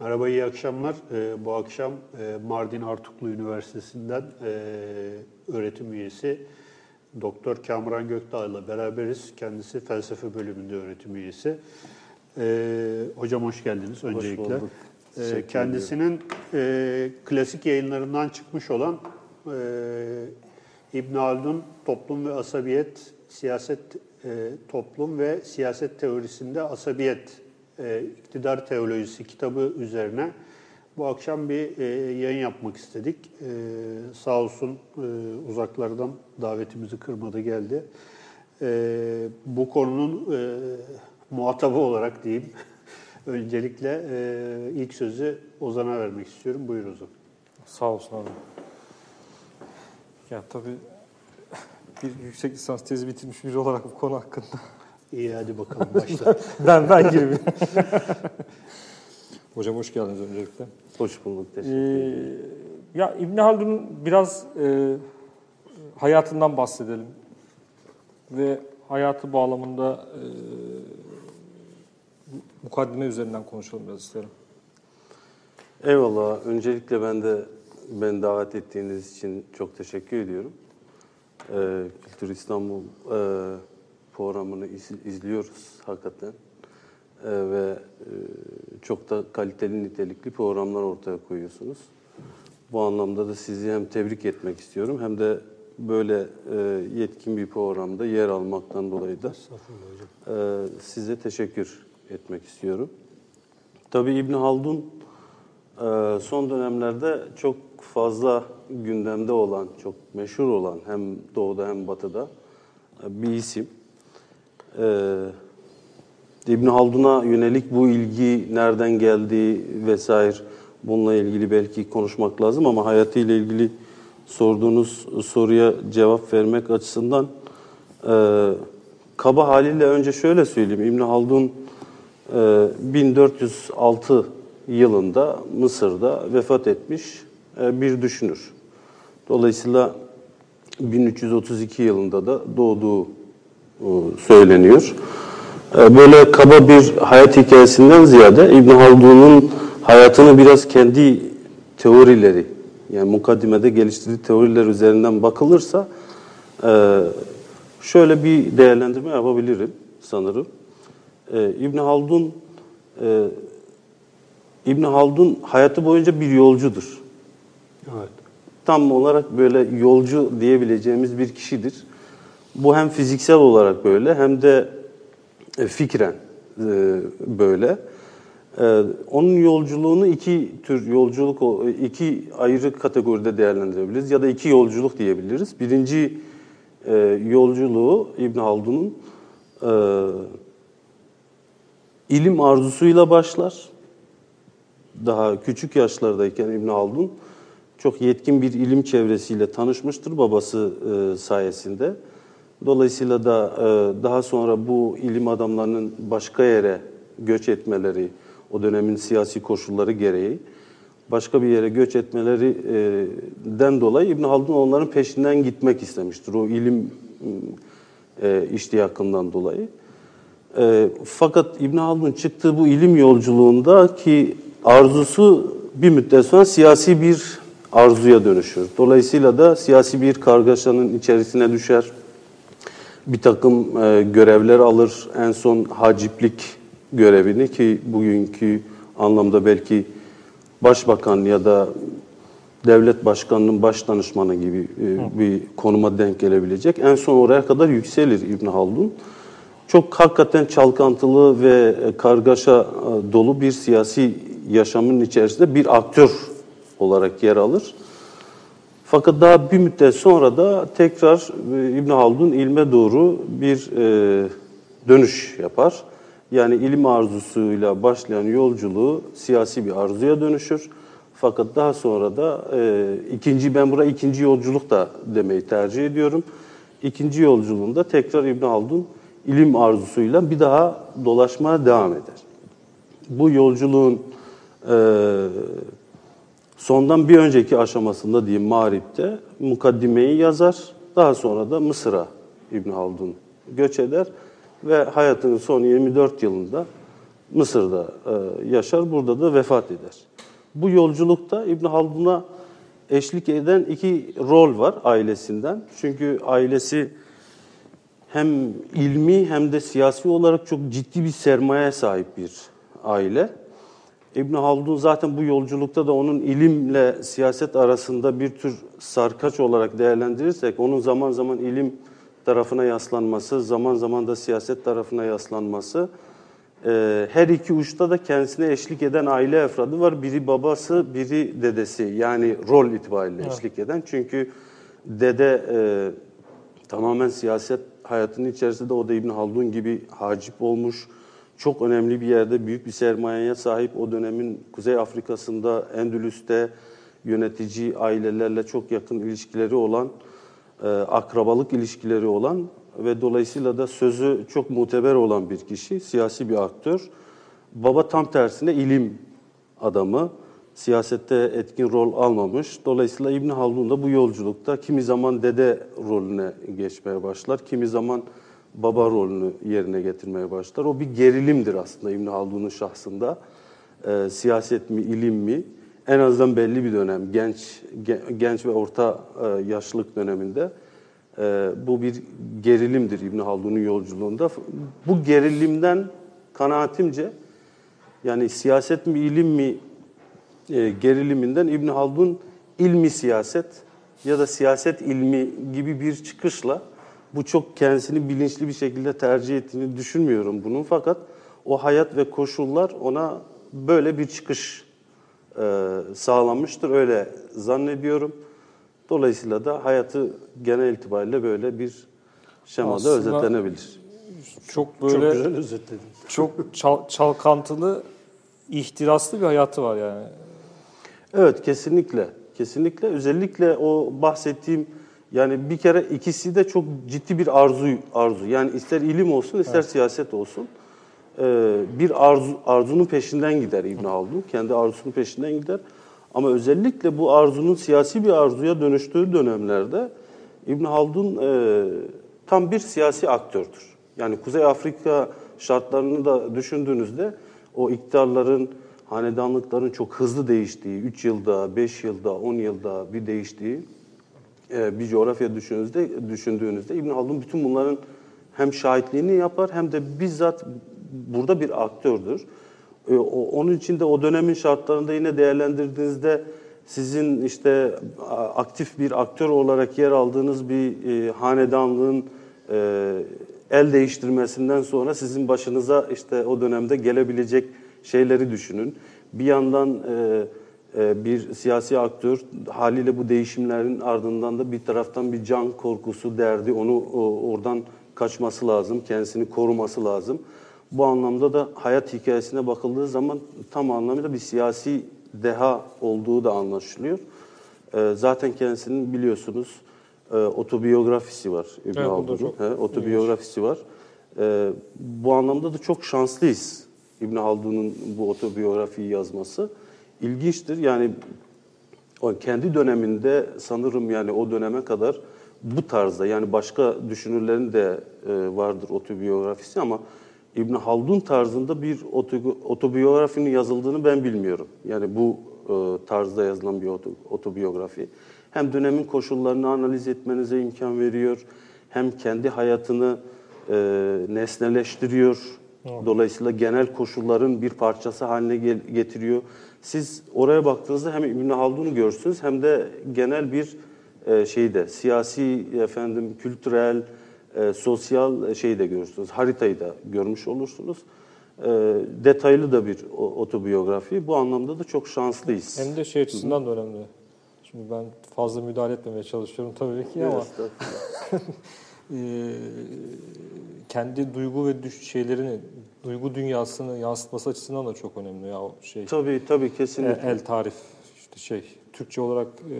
Merhaba, iyi akşamlar. Ee, bu akşam e, Mardin Artuklu Üniversitesi'nden e, öğretim üyesi Doktor Kamran Gökdağ ile beraberiz. Kendisi felsefe bölümünde öğretim üyesi. Ee, hocam hoş geldiniz öncelikle. Hoş bulduk. Ee, kendisinin e, klasik yayınlarından çıkmış olan e, İbn Haldun Toplum ve Asabiyet, Siyaset e, Toplum ve Siyaset Teorisinde Asabiyet e, İktidar Teolojisi kitabı üzerine bu akşam bir e, yayın yapmak istedik. E, sağ olsun e, uzaklardan davetimizi kırmadı geldi. Bu konunun e, muhatabı olarak diyeyim. Öncelikle ilk sözü Ozan'a vermek istiyorum. Buyur Ozan. Sağ olsun abi. Ya tabii bir yüksek lisans tezi bitirmiş biri olarak bu konu hakkında. İyi hadi bakalım başla. ben ben gireyim. Hocam hoş geldiniz öncelikle. Hoş bulduk. Ee, Teşekkür ederim. ya İbn Haldun'un biraz e, hayatından bahsedelim. Ve hayatı bağlamında e, mukaddime üzerinden konuşalım biraz isterim. Eyvallah. Öncelikle ben de ben davet ettiğiniz için çok teşekkür ediyorum. Ee, Kültür İstanbul e, programını iz, izliyoruz hakikaten. Ee, ve e, çok da kaliteli, nitelikli programlar ortaya koyuyorsunuz. Bu anlamda da sizi hem tebrik etmek istiyorum hem de böyle e, yetkin bir programda yer almaktan dolayı da e, size teşekkür etmek istiyorum. Tabii İbn Haldun e, son dönemlerde çok fazla gündemde olan, çok meşhur olan hem doğuda hem batıda e, bir isim. E, İbn Haldun'a yönelik bu ilgi nereden geldi vesaire bununla ilgili belki konuşmak lazım ama hayatıyla ilgili sorduğunuz soruya cevap vermek açısından e, kaba haliyle önce şöyle söyleyeyim. İbn Haldun e, 1406 yılında Mısır'da vefat etmiş e, bir düşünür. Dolayısıyla 1332 yılında da doğduğu söyleniyor. E, Böyle kaba bir hayat hikayesinden ziyade İbn Haldun'un hayatını biraz kendi teorileri, yani mukaddimede geliştirdiği teoriler üzerinden bakılırsa e, şöyle bir değerlendirme yapabilirim sanırım. E, İbn Haldun İbn Haldun hayatı boyunca bir yolcudur. Evet. Tam olarak böyle yolcu diyebileceğimiz bir kişidir. Bu hem fiziksel olarak böyle hem de e, fikren e, böyle. E, Onun yolculuğunu iki tür yolculuk, iki ayrı kategoride değerlendirebiliriz ya da iki yolculuk diyebiliriz. Birinci yolculuğu İbn Haldun'un ilim arzusuyla başlar. Daha küçük yaşlardayken İbn Haldun çok yetkin bir ilim çevresiyle tanışmıştır babası sayesinde. Dolayısıyla da daha sonra bu ilim adamlarının başka yere göç etmeleri, o dönemin siyasi koşulları gereği başka bir yere göç etmelerinden dolayı İbn Haldun onların peşinden gitmek istemiştir. O ilim iştiyakından dolayı. Fakat İbn Haldun çıktığı bu ilim yolculuğunda ki arzusu bir müddet sonra siyasi bir arzuya dönüşür. Dolayısıyla da siyasi bir kargaşanın içerisine düşer bir takım e, görevler alır. En son haciplik görevini ki bugünkü anlamda belki başbakan ya da devlet başkanının baş danışmanı gibi e, bir konuma denk gelebilecek. En son oraya kadar yükselir İbn Haldun. Çok hakikaten çalkantılı ve kargaşa e, dolu bir siyasi yaşamın içerisinde bir aktör olarak yer alır. Fakat daha bir müddet sonra da tekrar e, İbn Haldun ilme doğru bir e, dönüş yapar. Yani ilim arzusuyla başlayan yolculuğu siyasi bir arzuya dönüşür. Fakat daha sonra da e, ikinci ben buraya ikinci yolculuk da demeyi tercih ediyorum. İkinci yolculuğunda tekrar İbn Haldun ilim arzusuyla bir daha dolaşmaya devam eder. Bu yolculuğun e, sondan bir önceki aşamasında diyeyim Mağrib'de mukaddimeyi yazar. Daha sonra da Mısır'a İbn Haldun göç eder ve hayatının son 24 yılında Mısır'da e, yaşar, burada da vefat eder. Bu yolculukta İbn Haldun'a eşlik eden iki rol var ailesinden. Çünkü ailesi hem ilmi hem de siyasi olarak çok ciddi bir sermaye sahip bir aile. İbn Haldun zaten bu yolculukta da onun ilimle siyaset arasında bir tür sarkaç olarak değerlendirirsek onun zaman zaman ilim tarafına yaslanması, zaman zaman da siyaset tarafına yaslanması e, her iki uçta da kendisine eşlik eden aile efradı var. Biri babası, biri dedesi. Yani rol itibariyle eşlik eden. Çünkü dede e, tamamen siyaset hayatının içerisinde o da İbn Haldun gibi hacip olmuş. Çok önemli bir yerde büyük bir sermayeye sahip o dönemin Kuzey Afrika'sında Endülüs'te yönetici ailelerle çok yakın ilişkileri olan, e, akrabalık ilişkileri olan ve dolayısıyla da sözü çok muteber olan bir kişi, siyasi bir aktör. Baba tam tersine ilim adamı, siyasette etkin rol almamış. Dolayısıyla İbn Haldun da bu yolculukta kimi zaman dede rolüne geçmeye başlar, kimi zaman baba rolünü yerine getirmeye başlar. O bir gerilimdir aslında İbn Haldun'un şahsında. Ee, siyaset mi, ilim mi? En azından belli bir dönem, genç ge- genç ve orta e, yaşlılık döneminde e, bu bir gerilimdir İbn Haldun'un yolculuğunda. Bu gerilimden kanaatimce yani siyaset mi, ilim mi e, geriliminden İbn Haldun ilmi siyaset ya da siyaset ilmi gibi bir çıkışla bu çok kendisini bilinçli bir şekilde tercih ettiğini düşünmüyorum bunun fakat o hayat ve koşullar ona böyle bir çıkış e, sağlamıştır öyle zannediyorum. Dolayısıyla da hayatı genel itibariyle böyle bir şemada Aslında- özetlenebilir. Çok Çok böyle güzel özetledin. çok çal- çalkantılı, ihtiraslı bir hayatı var yani. Evet kesinlikle. Kesinlikle özellikle o bahsettiğim yani bir kere ikisi de çok ciddi bir arzu arzu. Yani ister ilim olsun ister siyaset olsun. Ee, bir arzu arzunun peşinden gider İbn Haldun. Kendi arzusunun peşinden gider. Ama özellikle bu arzunun siyasi bir arzuya dönüştüğü dönemlerde İbn Haldun e, tam bir siyasi aktördür. Yani Kuzey Afrika şartlarını da düşündüğünüzde o iktidarların, hanedanlıkların çok hızlı değiştiği, 3 yılda, 5 yılda, 10 yılda bir değiştiği e, bir coğrafya düşündüğünüzde, düşündüğünüzde İbn Haldun bütün bunların hem şahitliğini yapar hem de bizzat burada bir aktördür. E, Onun için de o dönemin şartlarında yine değerlendirdiğinizde sizin işte aktif bir aktör olarak yer aldığınız bir e, hanedanlığın e, el değiştirmesinden sonra sizin başınıza işte o dönemde gelebilecek şeyleri düşünün. Bir yandan e, e, bir siyasi aktör haliyle bu değişimlerin ardından da bir taraftan bir can korkusu, derdi onu oradan kaçması lazım, kendisini koruması lazım. Bu anlamda da hayat hikayesine bakıldığı zaman tam anlamıyla bir siyasi deha olduğu da anlaşılıyor. E, zaten kendisinin biliyorsunuz e, otobiyografisi var İbn Evet, Haldun'un. He, otobiyografisi var. E, bu anlamda da çok şanslıyız İbn Haldun'un bu otobiyografiyi yazması. İlginçtir. Yani o kendi döneminde sanırım yani o döneme kadar bu tarzda yani başka düşünürlerin de e, vardır otobiyografisi ama İbn Haldun tarzında bir oto- otobiyografinin yazıldığını ben bilmiyorum. Yani bu e, tarzda yazılan bir oto- otobiyografi. Hem dönemin koşullarını analiz etmenize imkan veriyor, hem kendi hayatını e, nesneleştiriyor. Dolayısıyla genel koşulların bir parçası haline getiriyor. Siz oraya baktığınızda hem İbn Haldun'u görürsünüz hem de genel bir e, şeyde siyasi efendim kültürel e, sosyal şeyi de görürsünüz. Haritayı da görmüş olursunuz. E, detaylı da bir otobiyografi. Bu anlamda da çok şanslıyız. Hem de şey açısından da önemli. Şimdi ben fazla müdahale etmemeye çalışıyorum tabii ki ama e, kendi duygu ve düş şeylerini, duygu dünyasını yansıtması açısından da çok önemli ya o şey. tabii tabii E, kesinlikle. el tarif işte şey Türkçe olarak e,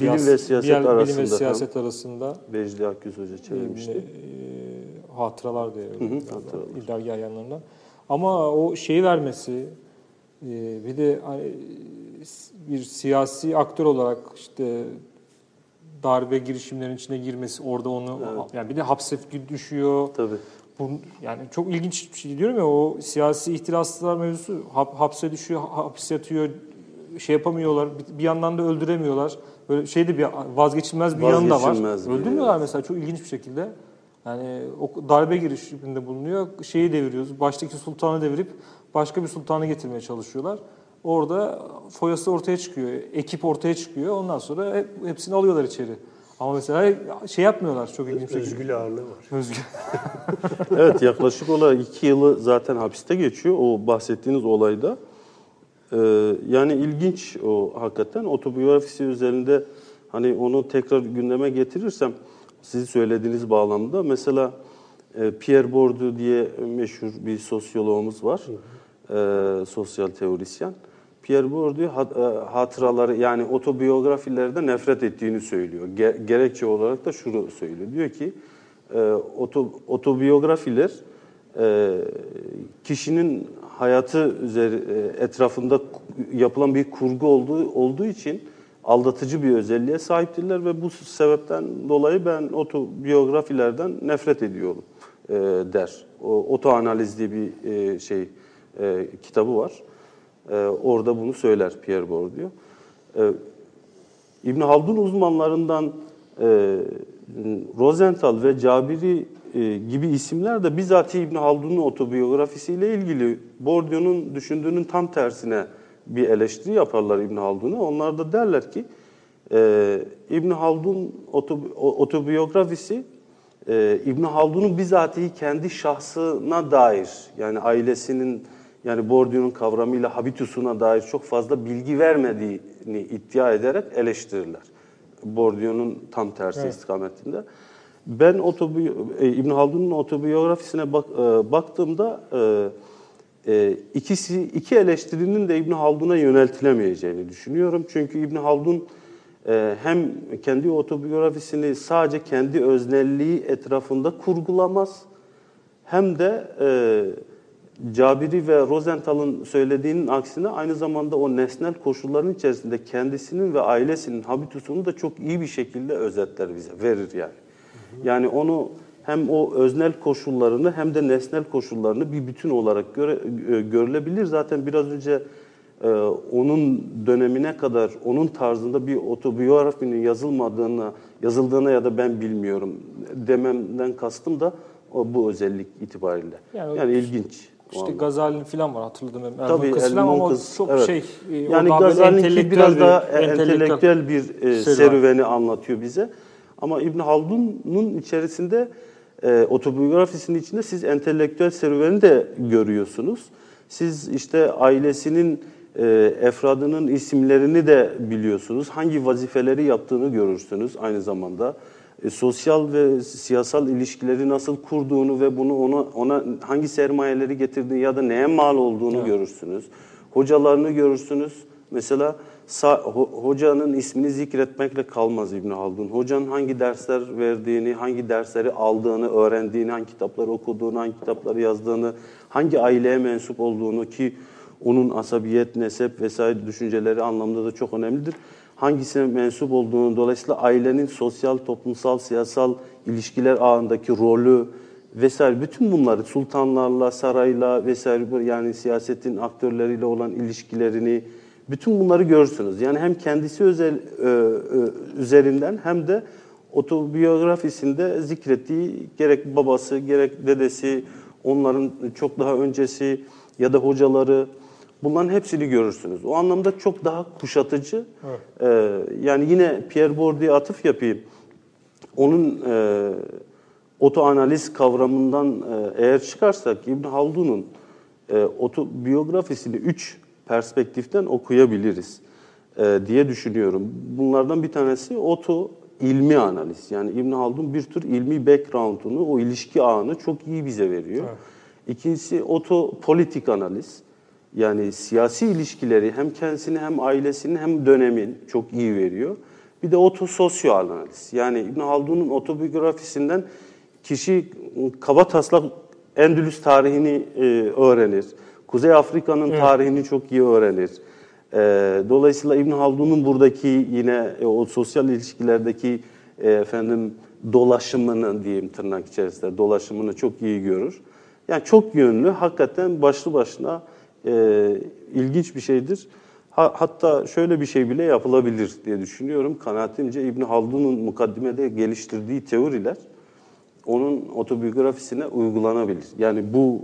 Bilim ve siyaset bilim ve arasında siyaset arasında Vecdi Akgüz Hoca e, çevirmişti. e, hatıralar diye. İldergah yanlarından. Ama o şeyi vermesi e, bir de hani, bir siyasi aktör olarak işte darbe girişimlerinin içine girmesi orada onu yani bir de hapse düşüyor. Tabii. Bu, yani çok ilginç bir şey diyorum ya o siyasi ihtiraslar mevzusu hap, hapse düşüyor, hapis yatıyor, şey yapamıyorlar. Bir, bir yandan da öldüremiyorlar. Böyle şeyde bir vazgeçilmez bir yanı da var. Öldürmüyorlar evet. mesela çok ilginç bir şekilde. Yani o darbe girişiminde bulunuyor. Şeyi deviriyoruz. Baştaki sultanı devirip başka bir sultanı getirmeye çalışıyorlar. Orada foyası ortaya çıkıyor. Ekip ortaya çıkıyor. Ondan sonra hep, hepsini alıyorlar içeri. Ama mesela şey yapmıyorlar çok ilginç. Özgül ağırlığı var. Özgür. Evet yaklaşık olarak iki yılı zaten hapiste geçiyor o bahsettiğiniz olayda. Ee, yani ilginç o hakikaten otobiyografisi üzerinde hani onu tekrar gündeme getirirsem sizin söylediğiniz bağlamda mesela e, Pierre Bourdieu diye meşhur bir sosyoloğumuz var. Ee, sosyal teorisyen. Pierre Bourdieu e, hatıraları yani otobiyografilerde nefret ettiğini söylüyor. Ge- gerekçe olarak da şunu söylüyor. Diyor ki e, oto, otobiyografiler e, kişinin hayatı üzeri, etrafında yapılan bir kurgu olduğu olduğu için aldatıcı bir özelliğe sahiptirler ve bu sebepten dolayı ben otobiyografilerden nefret ediyorum der. Otoanaliz diye bir şey kitabı var. E, orada bunu söyler Pierre Bourdieu. E, İbn Haldun uzmanlarından e, Rosenthal ve Cabiri e, gibi isimler de bizatihi İbn Haldun'un otobiyografisiyle ilgili Bourdieu'nun düşündüğünün tam tersine bir eleştiri yaparlar İbn Haldun'a. Onlar da derler ki e, İbn Haldun otobiyografisi İbn Haldun'un bizatihi kendi şahsına dair yani ailesinin yani Bourdieu'nun kavramıyla habitusuna dair çok fazla bilgi vermediğini iddia ederek eleştirirler. Bourdieu'nun tam tersi istikametinde. Ben otobi e, İbn Haldun'un otobiyografisine bak, e, baktığımda e, e, ikisi iki eleştirinin de İbn Haldun'a yöneltilemeyeceğini düşünüyorum. Çünkü İbn Haldun e, hem kendi otobiyografisini sadece kendi öznelliği etrafında kurgulamaz hem de e, Cabiri ve Rosenthal'ın söylediğinin aksine aynı zamanda o nesnel koşulların içerisinde kendisinin ve ailesinin habitusunu da çok iyi bir şekilde özetler bize, verir yani. Yani onu hem o öznel koşullarını hem de nesnel koşullarını bir bütün olarak göre, e, görülebilir. Zaten biraz önce e, onun dönemine kadar onun tarzında bir otobiyografinin yazılmadığına, yazıldığına ya da ben bilmiyorum dememden kastım da o, bu özellik itibariyle. Yani Yani, ilginç. İşte anlamda. Gazali'nin falan var hatırladım. Erman Tabii, Kız Erman ama Kız, çok evet. şey. e, Yani Gazali'ninki biraz bir- daha entelektüel entelektüel bir e, serüven. serüveni anlatıyor bize. Ama İbn Haldun'un içerisinde e, otobiyografisinin içinde siz entelektüel serüveni de görüyorsunuz. Siz işte ailesinin e, efradının isimlerini de biliyorsunuz. Hangi vazifeleri yaptığını görürsünüz aynı zamanda. E, sosyal ve siyasal ilişkileri nasıl kurduğunu ve bunu ona ona hangi sermayeleri getirdiğini ya da neye mal olduğunu görürsünüz. Hocalarını görürsünüz. Mesela hocanın ismini zikretmekle kalmaz İbn Haldun. Hocanın hangi dersler verdiğini, hangi dersleri aldığını, öğrendiğini, hangi kitapları okuduğunu, hangi kitapları yazdığını, hangi aileye mensup olduğunu ki onun asabiyet, nesep vesaire düşünceleri anlamda da çok önemlidir. Hangisine mensup olduğunu, dolayısıyla ailenin sosyal, toplumsal, siyasal ilişkiler ağındaki rolü vesaire bütün bunları sultanlarla, sarayla vesaire yani siyasetin aktörleriyle olan ilişkilerini bütün bunları görürsünüz. Yani hem kendisi özel e, e, üzerinden hem de otobiyografisinde zikrettiği gerek babası gerek dedesi onların çok daha öncesi ya da hocaları bunların hepsini görürsünüz. O anlamda çok daha kuşatıcı. E, yani yine Pierre Bourdieu'ya atıf yapayım. Onun e, otoanaliz kavramından e, eğer çıkarsak İbn Haldun'un e, otobiyografisini üç perspektiften okuyabiliriz e, diye düşünüyorum. Bunlardan bir tanesi oto ilmi analiz. Yani İbn Haldun bir tür ilmi background'unu, o ilişki ağını çok iyi bize veriyor. İkincisi oto politik analiz. Yani siyasi ilişkileri hem kendisini hem ailesini hem dönemin çok iyi veriyor. Bir de otososyal analiz. Yani İbn Haldun'un otobiyografisinden kişi kaba taslak Endülüs tarihini e, öğrenir. Kuzey Afrika'nın tarihini çok iyi öğrenir. E, dolayısıyla İbn Haldun'un buradaki yine e, o sosyal ilişkilerdeki e, efendim dolaşımını diyeyim tırnak içerisinde dolaşımını çok iyi görür. Yani çok yönlü, hakikaten başlı başına e, ilginç bir şeydir. Ha, hatta şöyle bir şey bile yapılabilir diye düşünüyorum. Kanaatimce İbn Haldun'un mukaddimede geliştirdiği teoriler onun otobiyografisine uygulanabilir. Yani bu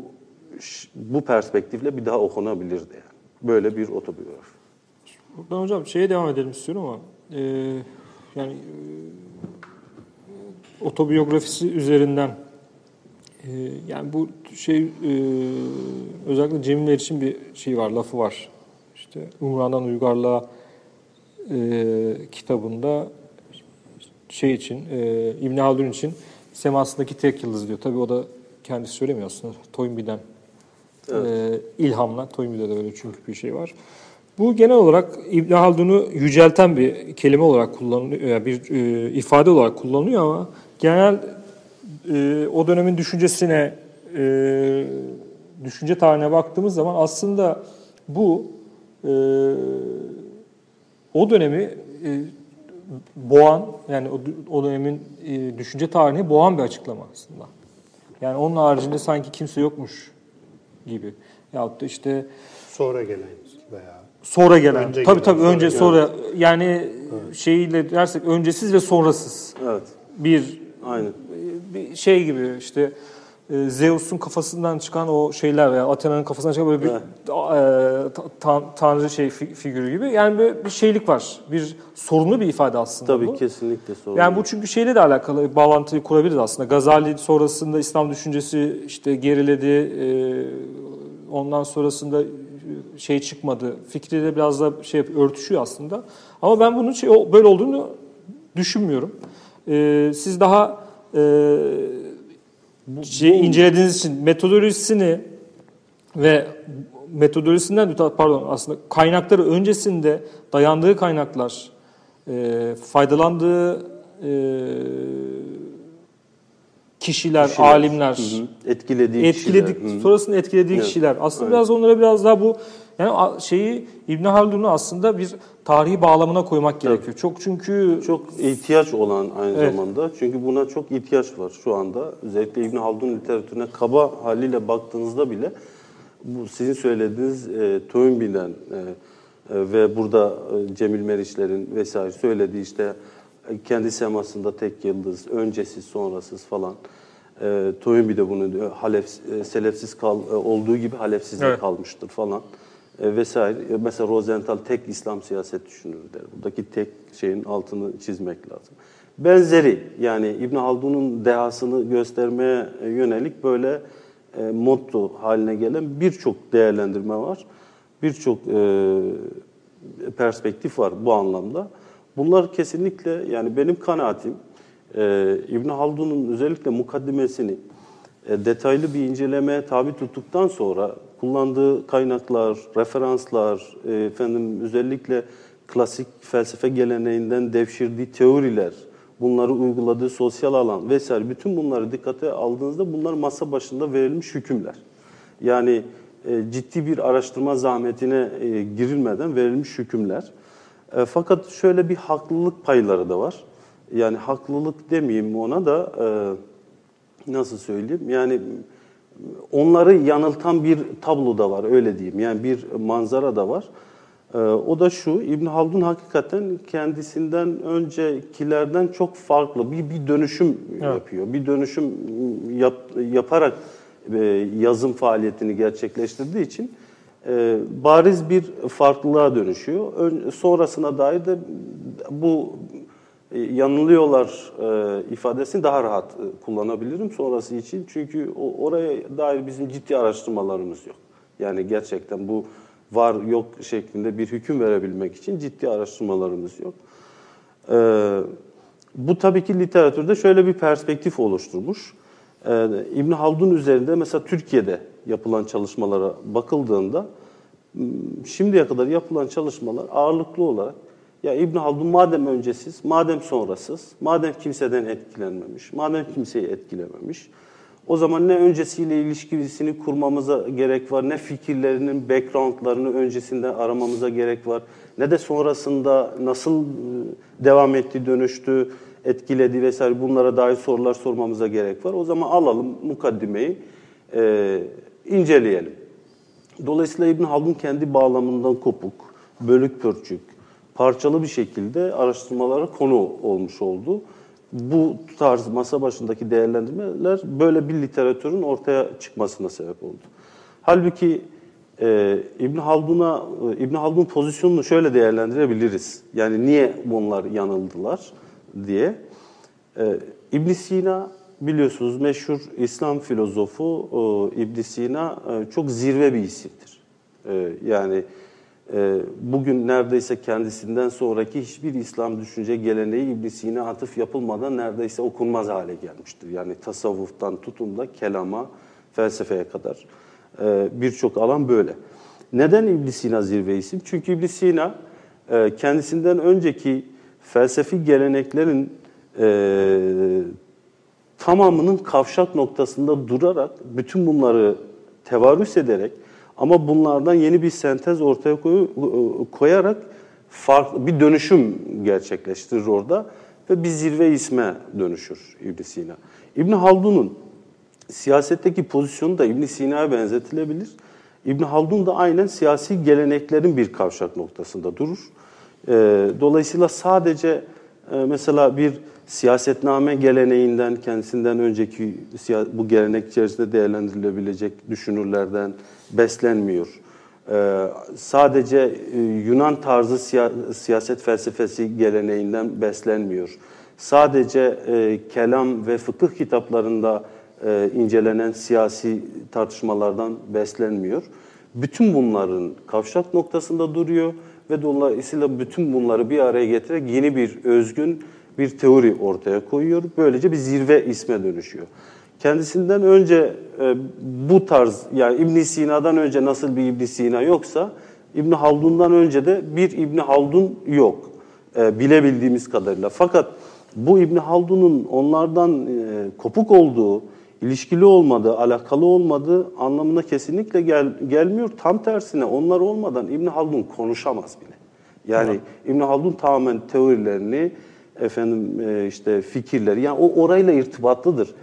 bu perspektifle bir daha okunabilirdi yani. Böyle bir otobiyografi. Buradan hocam şeye devam edelim istiyorum ama e, yani e, otobiyografisi üzerinden yani bu şey e, özellikle Cemiller için bir şey var, lafı var. İşte Umran'dan Uygarlığa e, kitabında şey için, e, İbn Haldun için semasındaki tek yıldız diyor. Tabii o da kendisi söylemiyor aslında. Toynbee'den evet. e, ilhamla. Toynbee'de de öyle çünkü bir şey var. Bu genel olarak İbn Haldun'u yücelten bir kelime olarak kullanılıyor, bir e, ifade olarak kullanılıyor ama genel e, o dönemin düşüncesine, e, düşünce tarihine baktığımız zaman aslında bu e, o dönemi e, boğan, yani o, o dönemin e, düşünce tarihini boğan bir açıklama aslında. Yani onun haricinde sanki kimse yokmuş gibi. Yahut da işte... Sonra gelen veya... Sonra gelen. Önce tabii tabii önce sonra. Yani evet. şeyiyle dersek öncesiz ve sonrasız. Evet. Bir Aynen. Bir şey gibi işte e, Zeus'un kafasından çıkan o şeyler veya Athena'nın kafasından çıkan böyle bir evet. e, ta, tanrı şey figürü gibi. Yani böyle bir şeylik var. Bir sorunlu bir ifade aslında Tabii bu. kesinlikle sorunlu. Yani bu çünkü şeyle de alakalı bağlantıyı kurabiliriz aslında. Gazali sonrasında İslam düşüncesi işte geriledi. E, ondan sonrasında şey çıkmadı. Fikriyle biraz da şey örtüşüyor aslında. Ama ben bunun şey böyle olduğunu düşünmüyorum. E, siz daha e, bu, şey incelediğiniz için metodolojisini ve metodolojisinden pardon aslında kaynakları öncesinde dayandığı kaynaklar, e, faydalandığı e, kişiler, kişiler, alimler, hı hı. etkilediği etkiledik, kişiler. sonrasında etkilediği evet. kişiler. Aslında evet. biraz onlara biraz daha bu yani şeyi İbn Haldun'u aslında bir tarihi bağlamına koymak gerekiyor. Evet. Çok çünkü çok ihtiyaç olan aynı evet. zamanda. Çünkü buna çok ihtiyaç var şu anda. Özellikle İbn Haldun literatürüne kaba haliyle baktığınızda bile bu sizin söylediğiniz e, Toynbee'den e, e, ve burada e, Cemil Meriçler'in vesaire söylediği işte e, kendi semasında tek yıldız, öncesiz, sonrasız falan. E, Toynbee de bunu diyor. Halef, selefsiz kal, olduğu gibi halefsiz evet. kalmıştır falan e, vesaire. E, mesela Rosenthal tek İslam siyaset düşünür der. Buradaki tek şeyin altını çizmek lazım. Benzeri yani İbn Haldun'un dehasını göstermeye yönelik böyle e, motto haline gelen birçok değerlendirme var. Birçok e, perspektif var bu anlamda. Bunlar kesinlikle yani benim kanaatim e, İbn Haldun'un özellikle mukaddimesini e, detaylı bir incelemeye tabi tuttuktan sonra kullandığı kaynaklar, referanslar, e, efendim özellikle klasik felsefe geleneğinden devşirdiği teoriler, bunları uyguladığı sosyal alan vesaire bütün bunları dikkate aldığınızda bunlar masa başında verilmiş hükümler. Yani e, ciddi bir araştırma zahmetine e, girilmeden verilmiş hükümler. E, fakat şöyle bir haklılık payları da var. Yani haklılık demeyeyim ona da e, nasıl söyleyeyim? Yani onları yanıltan bir tablo da var öyle diyeyim. Yani bir manzara da var. Ee, o da şu, İbn Haldun hakikaten kendisinden öncekilerden çok farklı bir, bir dönüşüm evet. yapıyor. Bir dönüşüm yap, yaparak e, yazım faaliyetini gerçekleştirdiği için e, bariz bir farklılığa dönüşüyor. Ön, sonrasına dair de bu yanılıyorlar e, ifadesini daha rahat e, kullanabilirim sonrası için. Çünkü oraya dair bizim ciddi araştırmalarımız yok. Yani gerçekten bu var yok şeklinde bir hüküm verebilmek için ciddi araştırmalarımız yok. E, bu tabii ki literatürde şöyle bir perspektif oluşturmuş. E, İbn Haldun üzerinde mesela Türkiye'de yapılan çalışmalara bakıldığında şimdiye kadar yapılan çalışmalar ağırlıklı olarak ya İbn Haldun madem öncesiz, madem sonrasız, madem kimseden etkilenmemiş, madem kimseyi etkilememiş, o zaman ne öncesiyle ilişkisini kurmamıza gerek var, ne fikirlerinin backgroundlarını öncesinde aramamıza gerek var, ne de sonrasında nasıl e, devam etti, dönüştü, etkiledi vesaire bunlara dair sorular sormamıza gerek var. O zaman alalım mukaddimeyi e, inceleyelim. Dolayısıyla İbn Haldun kendi bağlamından kopuk, bölük pörçük, parçalı bir şekilde araştırmalara konu olmuş oldu. Bu tarz masa başındaki değerlendirmeler böyle bir literatürün ortaya çıkmasına sebep oldu. Halbuki e, İbn Haldun'a e, İbn Haldun pozisyonunu şöyle değerlendirebiliriz. Yani niye bunlar yanıldılar diye. E, İbn Sina biliyorsunuz meşhur İslam filozofu e, İbn Sina e, çok zirve bir isimdir. E, yani bugün neredeyse kendisinden sonraki hiçbir İslam düşünce geleneği İbn Sina atıf yapılmadan neredeyse okunmaz hale gelmiştir. Yani tasavvuftan tutun da kelama, felsefeye kadar e, birçok alan böyle. Neden İbn Sina zirve isim? Çünkü İbn Sina e, kendisinden önceki felsefi geleneklerin e, tamamının kavşak noktasında durarak bütün bunları tevarüs ederek ama bunlardan yeni bir sentez ortaya koy, koyarak farklı bir dönüşüm gerçekleştirir orada ve bir zirve isme dönüşür İbn Sina. İbn Haldun'un siyasetteki pozisyonu da İbn Sina'ya benzetilebilir. İbn Haldun da aynen siyasi geleneklerin bir kavşak noktasında durur. Ee, Dolayısıyla sadece e, mesela bir siyasetname geleneğinden, kendisinden önceki bu gelenek içerisinde değerlendirilebilecek düşünürlerden beslenmiyor. Ee, Sadece e, Yunan tarzı siya- siyaset felsefesi geleneğinden beslenmiyor. Sadece e, kelam ve fıkıh kitaplarında e, incelenen siyasi tartışmalardan beslenmiyor. Bütün bunların kavşak noktasında duruyor ve dolayısıyla bütün bunları bir araya getirerek yeni bir özgün bir teori ortaya koyuyor. Böylece bir zirve isme dönüşüyor. Kendisinden önce e, bu tarz yani İbn Sina'dan önce nasıl bir İbn Sina yoksa İbn Haldun'dan önce de bir İbn Haldun yok. E, bilebildiğimiz kadarıyla. Fakat bu İbn Haldun'un onlardan e, kopuk olduğu, ilişkili olmadığı, alakalı olmadığı anlamına kesinlikle gel, gelmiyor. Tam tersine onlar olmadan İbn Haldun konuşamaz bile. Yani İbn Haldun tamamen teorilerini, efendim e, işte fikirleri, yani o orayla irtibatlıdır.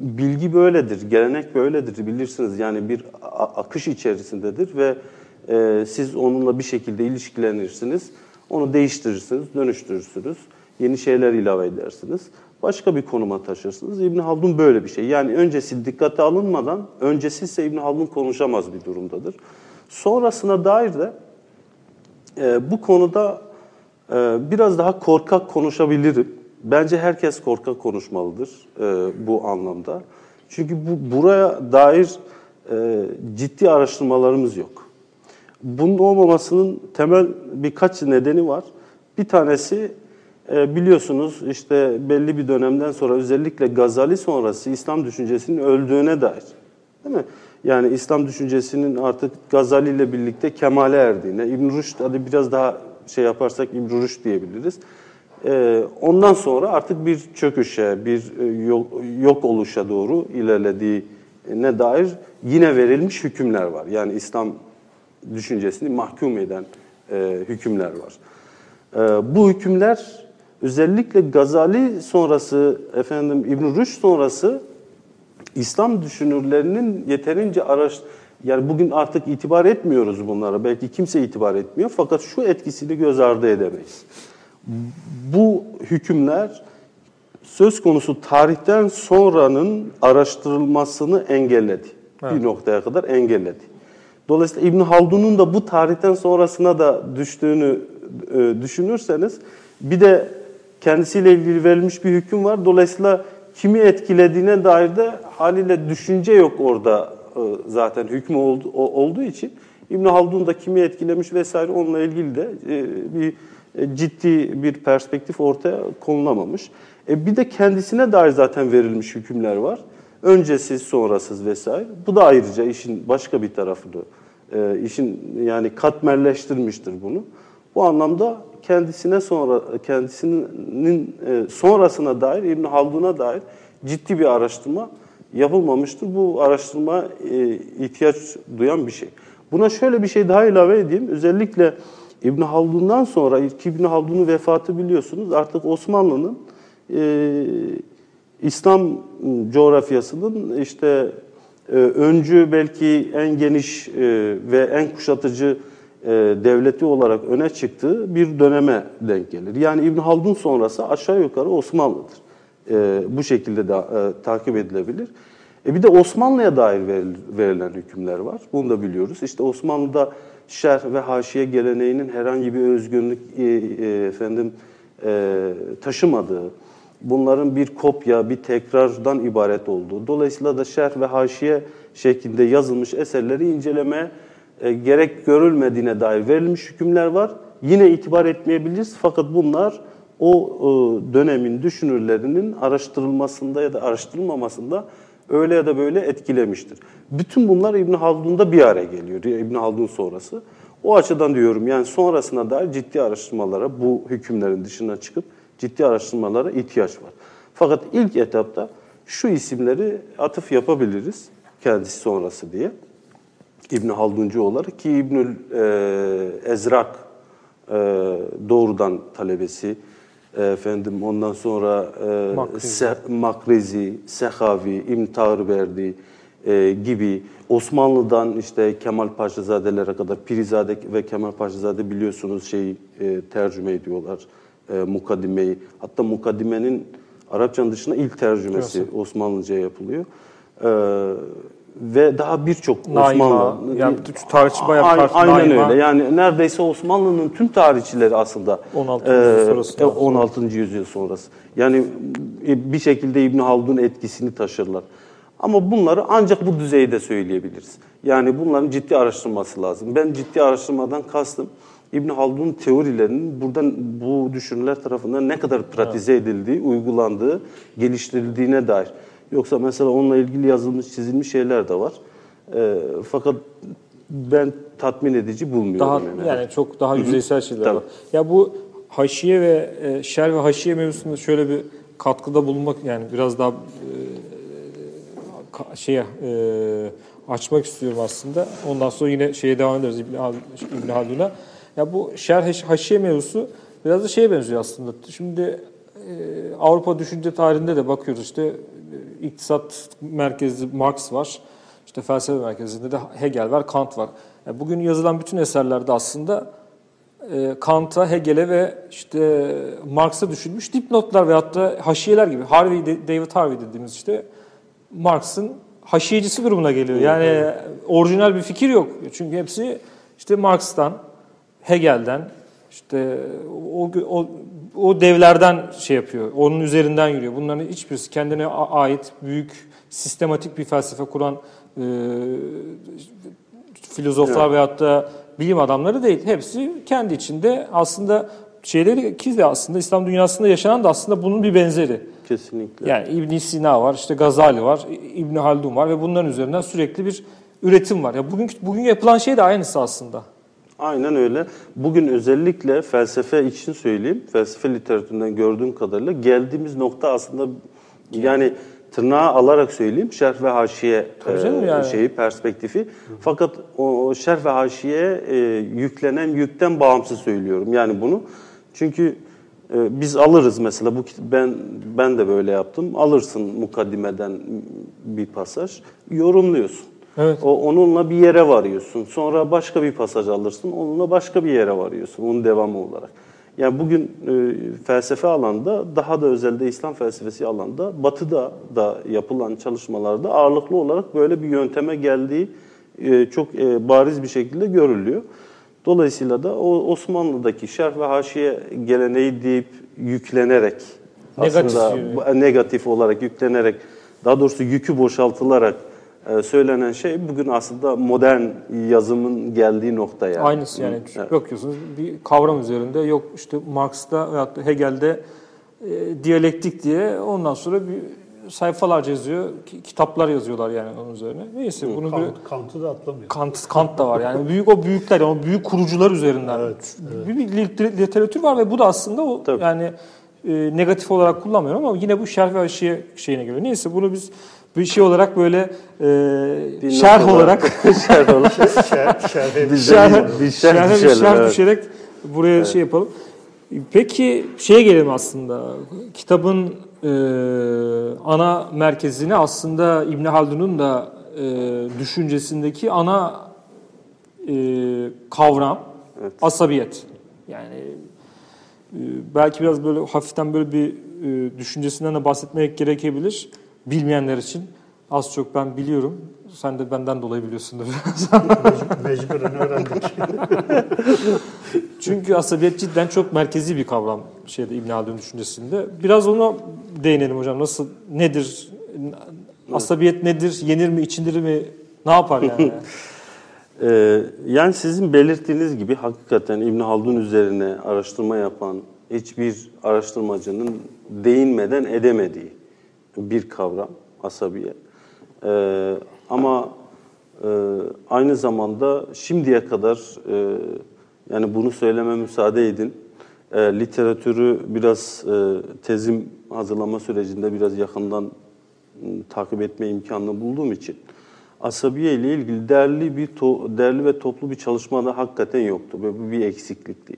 Bilgi böyledir, gelenek böyledir bilirsiniz. Yani bir akış içerisindedir ve e, siz onunla bir şekilde ilişkilenirsiniz. Onu değiştirirsiniz, dönüştürürsünüz. Yeni şeyler ilave edersiniz. Başka bir konuma taşırsınız. İbn Haldun böyle bir şey. Yani öncesi dikkate alınmadan, öncesi ise İbn Haldun konuşamaz bir durumdadır. Sonrasına dair de e, bu konuda biraz daha korkak konuşabilirim. Bence herkes korkak konuşmalıdır e, bu anlamda. Çünkü bu buraya dair e, ciddi araştırmalarımız yok. Bunun olmamasının temel birkaç nedeni var. Bir tanesi e, biliyorsunuz işte belli bir dönemden sonra özellikle Gazali sonrası İslam düşüncesinin öldüğüne dair. Değil mi? Yani İslam düşüncesinin artık Gazali ile birlikte kemale erdiğine, İbn Rushd hadi biraz daha şey yaparsak Rushd diyebiliriz. E, ondan sonra artık bir çöküşe, bir e, yok, oluşa doğru ilerlediğine dair yine verilmiş hükümler var. Yani İslam düşüncesini mahkum eden e, hükümler var. E, bu hükümler özellikle Gazali sonrası, efendim İbn Rushd sonrası İslam düşünürlerinin yeterince araş yani bugün artık itibar etmiyoruz bunlara. Belki kimse itibar etmiyor fakat şu etkisini göz ardı edemeyiz. Bu hükümler söz konusu tarihten sonranın araştırılmasını engelledi. Bir noktaya kadar engelledi. Dolayısıyla İbn Haldun'un da bu tarihten sonrasına da düştüğünü e, düşünürseniz bir de kendisiyle ilgili verilmiş bir hüküm var. Dolayısıyla kimi etkilediğine dair de haliyle düşünce yok orada zaten hükmü oldu, olduğu için İbn Haldun da kimi etkilemiş vesaire onunla ilgili de e, bir e, ciddi bir perspektif ortaya konulamamış. E, bir de kendisine dair zaten verilmiş hükümler var. Öncesiz, sonrasız vesaire. Bu da ayrıca işin başka bir tarafını, e, işin yani katmerleştirmiştir bunu. Bu anlamda kendisine sonra kendisinin e, sonrasına dair İbn Haldun'a dair ciddi bir araştırma yapılmamıştır. Bu araştırma e, ihtiyaç duyan bir şey. Buna şöyle bir şey daha ilave edeyim. Özellikle İbn Haldun'dan sonra ilk İbn Haldun'un vefatı biliyorsunuz artık Osmanlı'nın e, İslam coğrafyasının işte e, öncü belki en geniş e, ve en kuşatıcı e, devleti olarak öne çıktığı bir döneme denk gelir. Yani İbn Haldun sonrası aşağı yukarı Osmanlı'dır. E, bu şekilde de e, takip edilebilir. E bir de Osmanlı'ya dair veril- verilen hükümler var. Bunu da biliyoruz. İşte Osmanlı'da şerh ve haşiye geleneğinin herhangi bir özgünlük e, e, efendim e, taşımadığı, bunların bir kopya, bir tekrardan ibaret olduğu. Dolayısıyla da şerh ve haşiye şeklinde yazılmış eserleri incelemeye e, gerek görülmediğine dair verilmiş hükümler var. Yine itibar etmeyebiliriz fakat bunlar o e, dönemin düşünürlerinin araştırılmasında ya da araştırılmamasında öyle ya da böyle etkilemiştir. Bütün bunlar İbn Haldun'da bir araya geliyor. İbn Haldun sonrası. O açıdan diyorum yani sonrasına dair ciddi araştırmalara bu hükümlerin dışına çıkıp ciddi araştırmalara ihtiyaç var. Fakat ilk etapta şu isimleri atıf yapabiliriz kendisi sonrası diye. İbn Halduncu olarak ki İbnül e, Ezrak e, doğrudan talebesi efendim ondan sonra e, Makrizi. Se, Makrizi, Sehavi, İbn Tağrıverdi e, gibi Osmanlı'dan işte Kemal Paşazadelere kadar Pirizade ve Kemal Paşazade biliyorsunuz şeyi e, tercüme ediyorlar e, mukaddimeyi. Hatta mukaddimenin Arapçanın dışında ilk tercümesi Osmanlıca yapılıyor. E, ve daha birçok Osmanlı yani tarihçi bayağı Ay- tarih- aynen Naima. öyle. Yani neredeyse Osmanlı'nın tüm tarihçileri aslında 16. yüzyıl e, sonrası. e, 16. yüzyıl sonrası. Yani e, bir şekilde İbn Haldun etkisini taşırlar. Ama bunları ancak bu düzeyde söyleyebiliriz. Yani bunların ciddi araştırılması lazım. Ben ciddi araştırmadan kastım İbn Haldun teorilerinin buradan bu düşünürler tarafından ne kadar pratize edildiği, uygulandığı, geliştirildiğine dair. Yoksa mesela onunla ilgili yazılmış, çizilmiş şeyler de var. E, fakat ben tatmin edici bulmuyorum. Daha yani. yani çok daha yüzeysel şeyler Tabii. var. Ya bu haşiye ve e, şer ve haşiye mevzusunda şöyle bir katkıda bulunmak yani biraz daha e, şeye e, açmak istiyorum aslında. Ondan sonra yine şeye devam ederiz İbn, İbn Haldun'a. Ya bu şer haşiye mevzusu biraz da şeye benziyor aslında. Şimdi e, Avrupa düşünce tarihinde de bakıyoruz işte iktisat merkezli Marx var. İşte felsefe merkezinde de Hegel var, Kant var. Yani bugün yazılan bütün eserlerde aslında e, Kant'a, Hegel'e ve işte Marx'a düşünmüş dipnotlar veyahut da haşiyeler gibi. Harvey, David Harvey dediğimiz işte Marx'ın haşiyecisi durumuna geliyor. Yani orijinal bir fikir yok. Çünkü hepsi işte Marx'tan, Hegel'den, işte o, o, o devlerden şey yapıyor. Onun üzerinden yürüyor. Bunların hiçbirisi kendine ait büyük sistematik bir felsefe kuran e, filozoflar veyahut da bilim adamları değil. Hepsi kendi içinde aslında şeyleri ki de aslında İslam dünyasında yaşanan da aslında bunun bir benzeri. Kesinlikle. Yani İbn Sina var, işte Gazali var, İbn Haldun var ve bunların üzerinden sürekli bir üretim var. Ya bugün bugün yapılan şey de aynısı aslında. Aynen öyle. Bugün özellikle felsefe için söyleyeyim. Felsefe literatüründen gördüğüm kadarıyla geldiğimiz nokta aslında yani tırnağa alarak söyleyeyim şerh ve haşiye e, yani. şeyi perspektifi. Fakat o, o şerh ve haşiye e, yüklenen yükten bağımsız söylüyorum. Yani bunu çünkü e, biz alırız mesela bu ben ben de böyle yaptım. Alırsın mukaddimeden bir pasaj, yorumluyorsun. Evet. O onunla bir yere varıyorsun. Sonra başka bir pasaj alırsın. Onunla başka bir yere varıyorsun. Onun devamı olarak. Yani bugün e, felsefe alanda daha da özelde İslam felsefesi alanda batıda da yapılan çalışmalarda ağırlıklı olarak böyle bir yönteme geldiği e, çok e, bariz bir şekilde görülüyor. Dolayısıyla da o Osmanlı'daki şerh ve haşiye geleneği deyip yüklenerek Negatif aslında bu- negatif olarak yüklenerek daha doğrusu yükü boşaltılarak söylenen şey bugün aslında modern yazımın geldiği nokta yani. Aynısı yani. Evet. Bakıyorsunuz bir kavram üzerinde yok işte Marx'ta veyahut da Hegel'de e, diyalektik diye ondan sonra bir sayfalarca yazıyor, ki- kitaplar yazıyorlar yani onun üzerine. Neyse bunu bir Kant, Kant'ı da atlamıyor. Kant, Kant da var yani büyük o büyükler o büyük kurucular üzerinden bir, bir lit- literatür var ve bu da aslında o Tabii. yani e, negatif olarak kullanmıyorum ama yine bu şerh ve aşiye şeyine göre. Neyse bunu biz bir şey olarak böyle e, Bir şerh olarak şerh olarak. Şer, şerh Biz- şerhe, bir şerh bir düşelim, şerh evet. düşerek buraya şey yapalım. Peki şeye gelelim aslında. Kitabın e, ana merkezine aslında İbn Haldun'un da e, düşüncesindeki ana e, kavram Evet. asabiyet. Yani e, belki biraz böyle hafiften böyle bir e, düşüncesinden de bahsetmek gerekebilir bilmeyenler için. Az çok ben biliyorum. Sen de benden dolayı biliyorsundur. Mec- Mecburen öğrendik. Çünkü asabiyet cidden çok merkezi bir kavram şeyde İbn Haldun düşüncesinde. Biraz ona değinelim hocam. Nasıl nedir? Asabiyet nedir? Yenir mi, içindir mi? Ne yapar yani? Ee, yani sizin belirttiğiniz gibi hakikaten İbn Haldun üzerine araştırma yapan hiçbir araştırmacının değinmeden edemediği bir kavram asabiyet. Ee, ama e, aynı zamanda şimdiye kadar e, yani bunu söyleme müsaade edin. E, literatürü biraz e, tezim hazırlama sürecinde biraz yakından m, takip etme imkanını bulduğum için asabiye ile ilgili değerli bir to- değerli ve toplu bir çalışma da hakikaten yoktu. Böyle bir eksiklikti.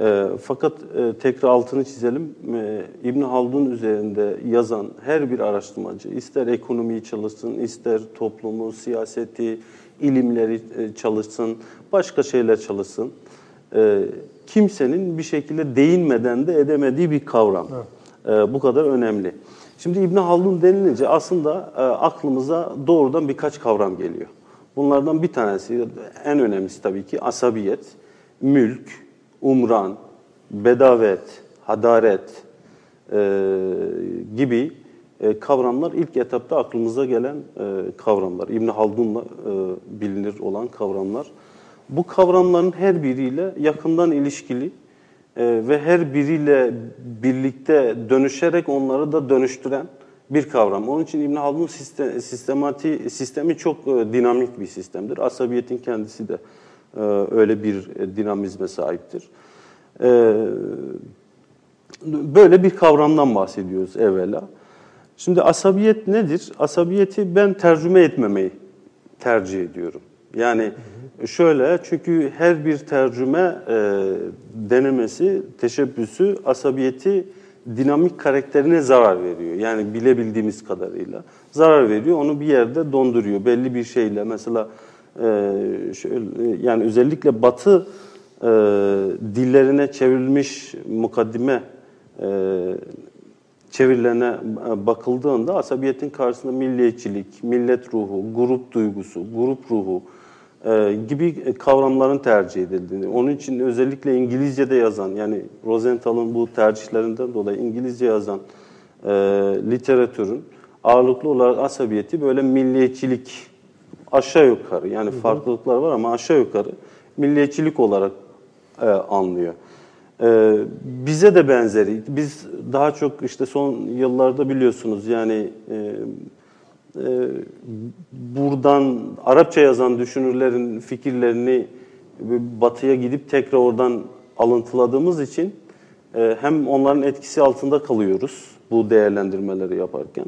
E, fakat e, tekrar altını çizelim. E, İbn Haldun üzerinde yazan her bir araştırmacı, ister ekonomiyi çalışsın, ister toplumu, siyaseti, ilimleri e, çalışsın, başka şeyler çalışsın. E, kimsenin bir şekilde değinmeden de edemediği bir kavram. E, bu kadar önemli. Şimdi İbn Haldun denilince aslında e, aklımıza doğrudan birkaç kavram geliyor. Bunlardan bir tanesi, en önemlisi tabii ki asabiyet, mülk, umran, bedavet, hadaret e, gibi e, kavramlar ilk etapta aklımıza gelen e, kavramlar. İbn Haldun'la e, bilinir olan kavramlar. Bu kavramların her biriyle yakından ilişkili e, ve her biriyle birlikte dönüşerek onları da dönüştüren bir kavram. Onun için İbn Haldun sistem, sistemati, sistemi çok e, dinamik bir sistemdir. Asabiyetin kendisi de öyle bir e, dinamizme sahiptir. E, böyle bir kavramdan bahsediyoruz evvela. Şimdi asabiyet nedir? Asabiyeti ben tercüme etmemeyi tercih ediyorum. Yani şöyle çünkü her bir tercüme e, denemesi, teşebbüsü asabiyeti dinamik karakterine zarar veriyor. Yani bilebildiğimiz kadarıyla zarar veriyor. Onu bir yerde donduruyor. Belli bir şeyle mesela şöyle, yani özellikle Batı e, dillerine çevrilmiş mukaddime e, çevirilerine bakıldığında asabiyetin karşısında milliyetçilik, millet ruhu, grup duygusu, grup ruhu e, gibi kavramların tercih edildiğini, onun için özellikle İngilizce'de yazan, yani Rosenthal'ın bu tercihlerinden dolayı İngilizce yazan e, literatürün ağırlıklı olarak asabiyeti böyle milliyetçilik aşağı yukarı, yani farklılıklar var ama aşağı yukarı milliyetçilik olarak e, anlıyor. Ee, bize de benzeri. Biz daha çok işte son yıllarda biliyorsunuz yani e, e, buradan Arapça yazan düşünürlerin fikirlerini batıya gidip tekrar oradan alıntıladığımız için e, hem onların etkisi altında kalıyoruz bu değerlendirmeleri yaparken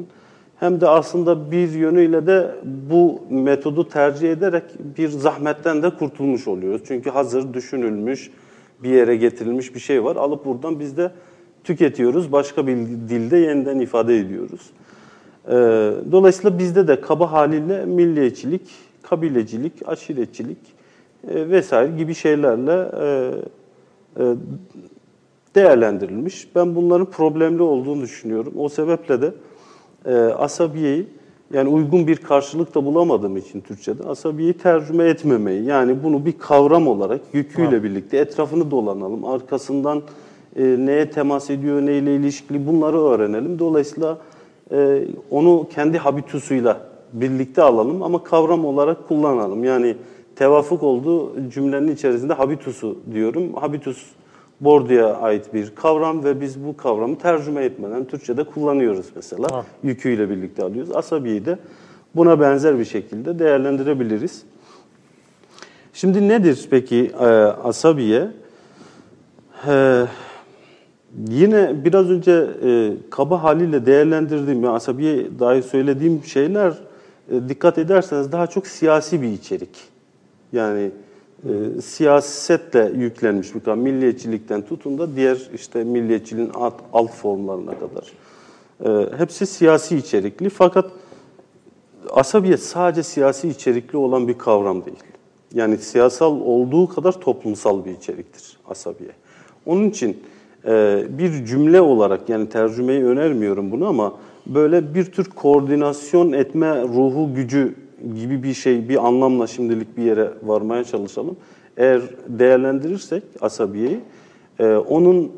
hem de aslında bir yönüyle de bu metodu tercih ederek bir zahmetten de kurtulmuş oluyoruz. Çünkü hazır düşünülmüş, bir yere getirilmiş bir şey var. Alıp buradan biz de tüketiyoruz. Başka bir dilde yeniden ifade ediyoruz. Ee, dolayısıyla bizde de kaba haliyle milliyetçilik, kabilecilik, aşiretçilik e, vesaire gibi şeylerle e, e, değerlendirilmiş. Ben bunların problemli olduğunu düşünüyorum. O sebeple de e, asabiyeyi yani uygun bir karşılık da bulamadığım için Türkçe'de asabiyeyi tercüme etmemeyi yani bunu bir kavram olarak yüküyle birlikte etrafını dolanalım. Arkasından e, neye temas ediyor, neyle ilişkili bunları öğrenelim. Dolayısıyla e, onu kendi habitusuyla birlikte alalım ama kavram olarak kullanalım. Yani tevafuk olduğu cümlenin içerisinde habitusu diyorum. Habitus Bordu'ya ait bir kavram ve biz bu kavramı tercüme etmeden Türkçe'de kullanıyoruz mesela. Ha. Yüküyle birlikte alıyoruz. Asabiyi de buna benzer bir şekilde değerlendirebiliriz. Şimdi nedir peki e, asabiye? E, yine biraz önce e, kaba haliyle değerlendirdiğim ve asabiye dair söylediğim şeyler e, dikkat ederseniz daha çok siyasi bir içerik. Yani e, siyasetle yüklenmiş bir kavram. Milliyetçilikten tutun da diğer işte milliyetçiliğin alt, alt formlarına kadar. E, hepsi siyasi içerikli fakat asabiyet sadece siyasi içerikli olan bir kavram değil. Yani siyasal olduğu kadar toplumsal bir içeriktir asabiye. Onun için e, bir cümle olarak yani tercümeyi önermiyorum bunu ama böyle bir tür koordinasyon etme ruhu gücü gibi bir şey, bir anlamla şimdilik bir yere varmaya çalışalım. Eğer değerlendirirsek asabiyeyi, e, onun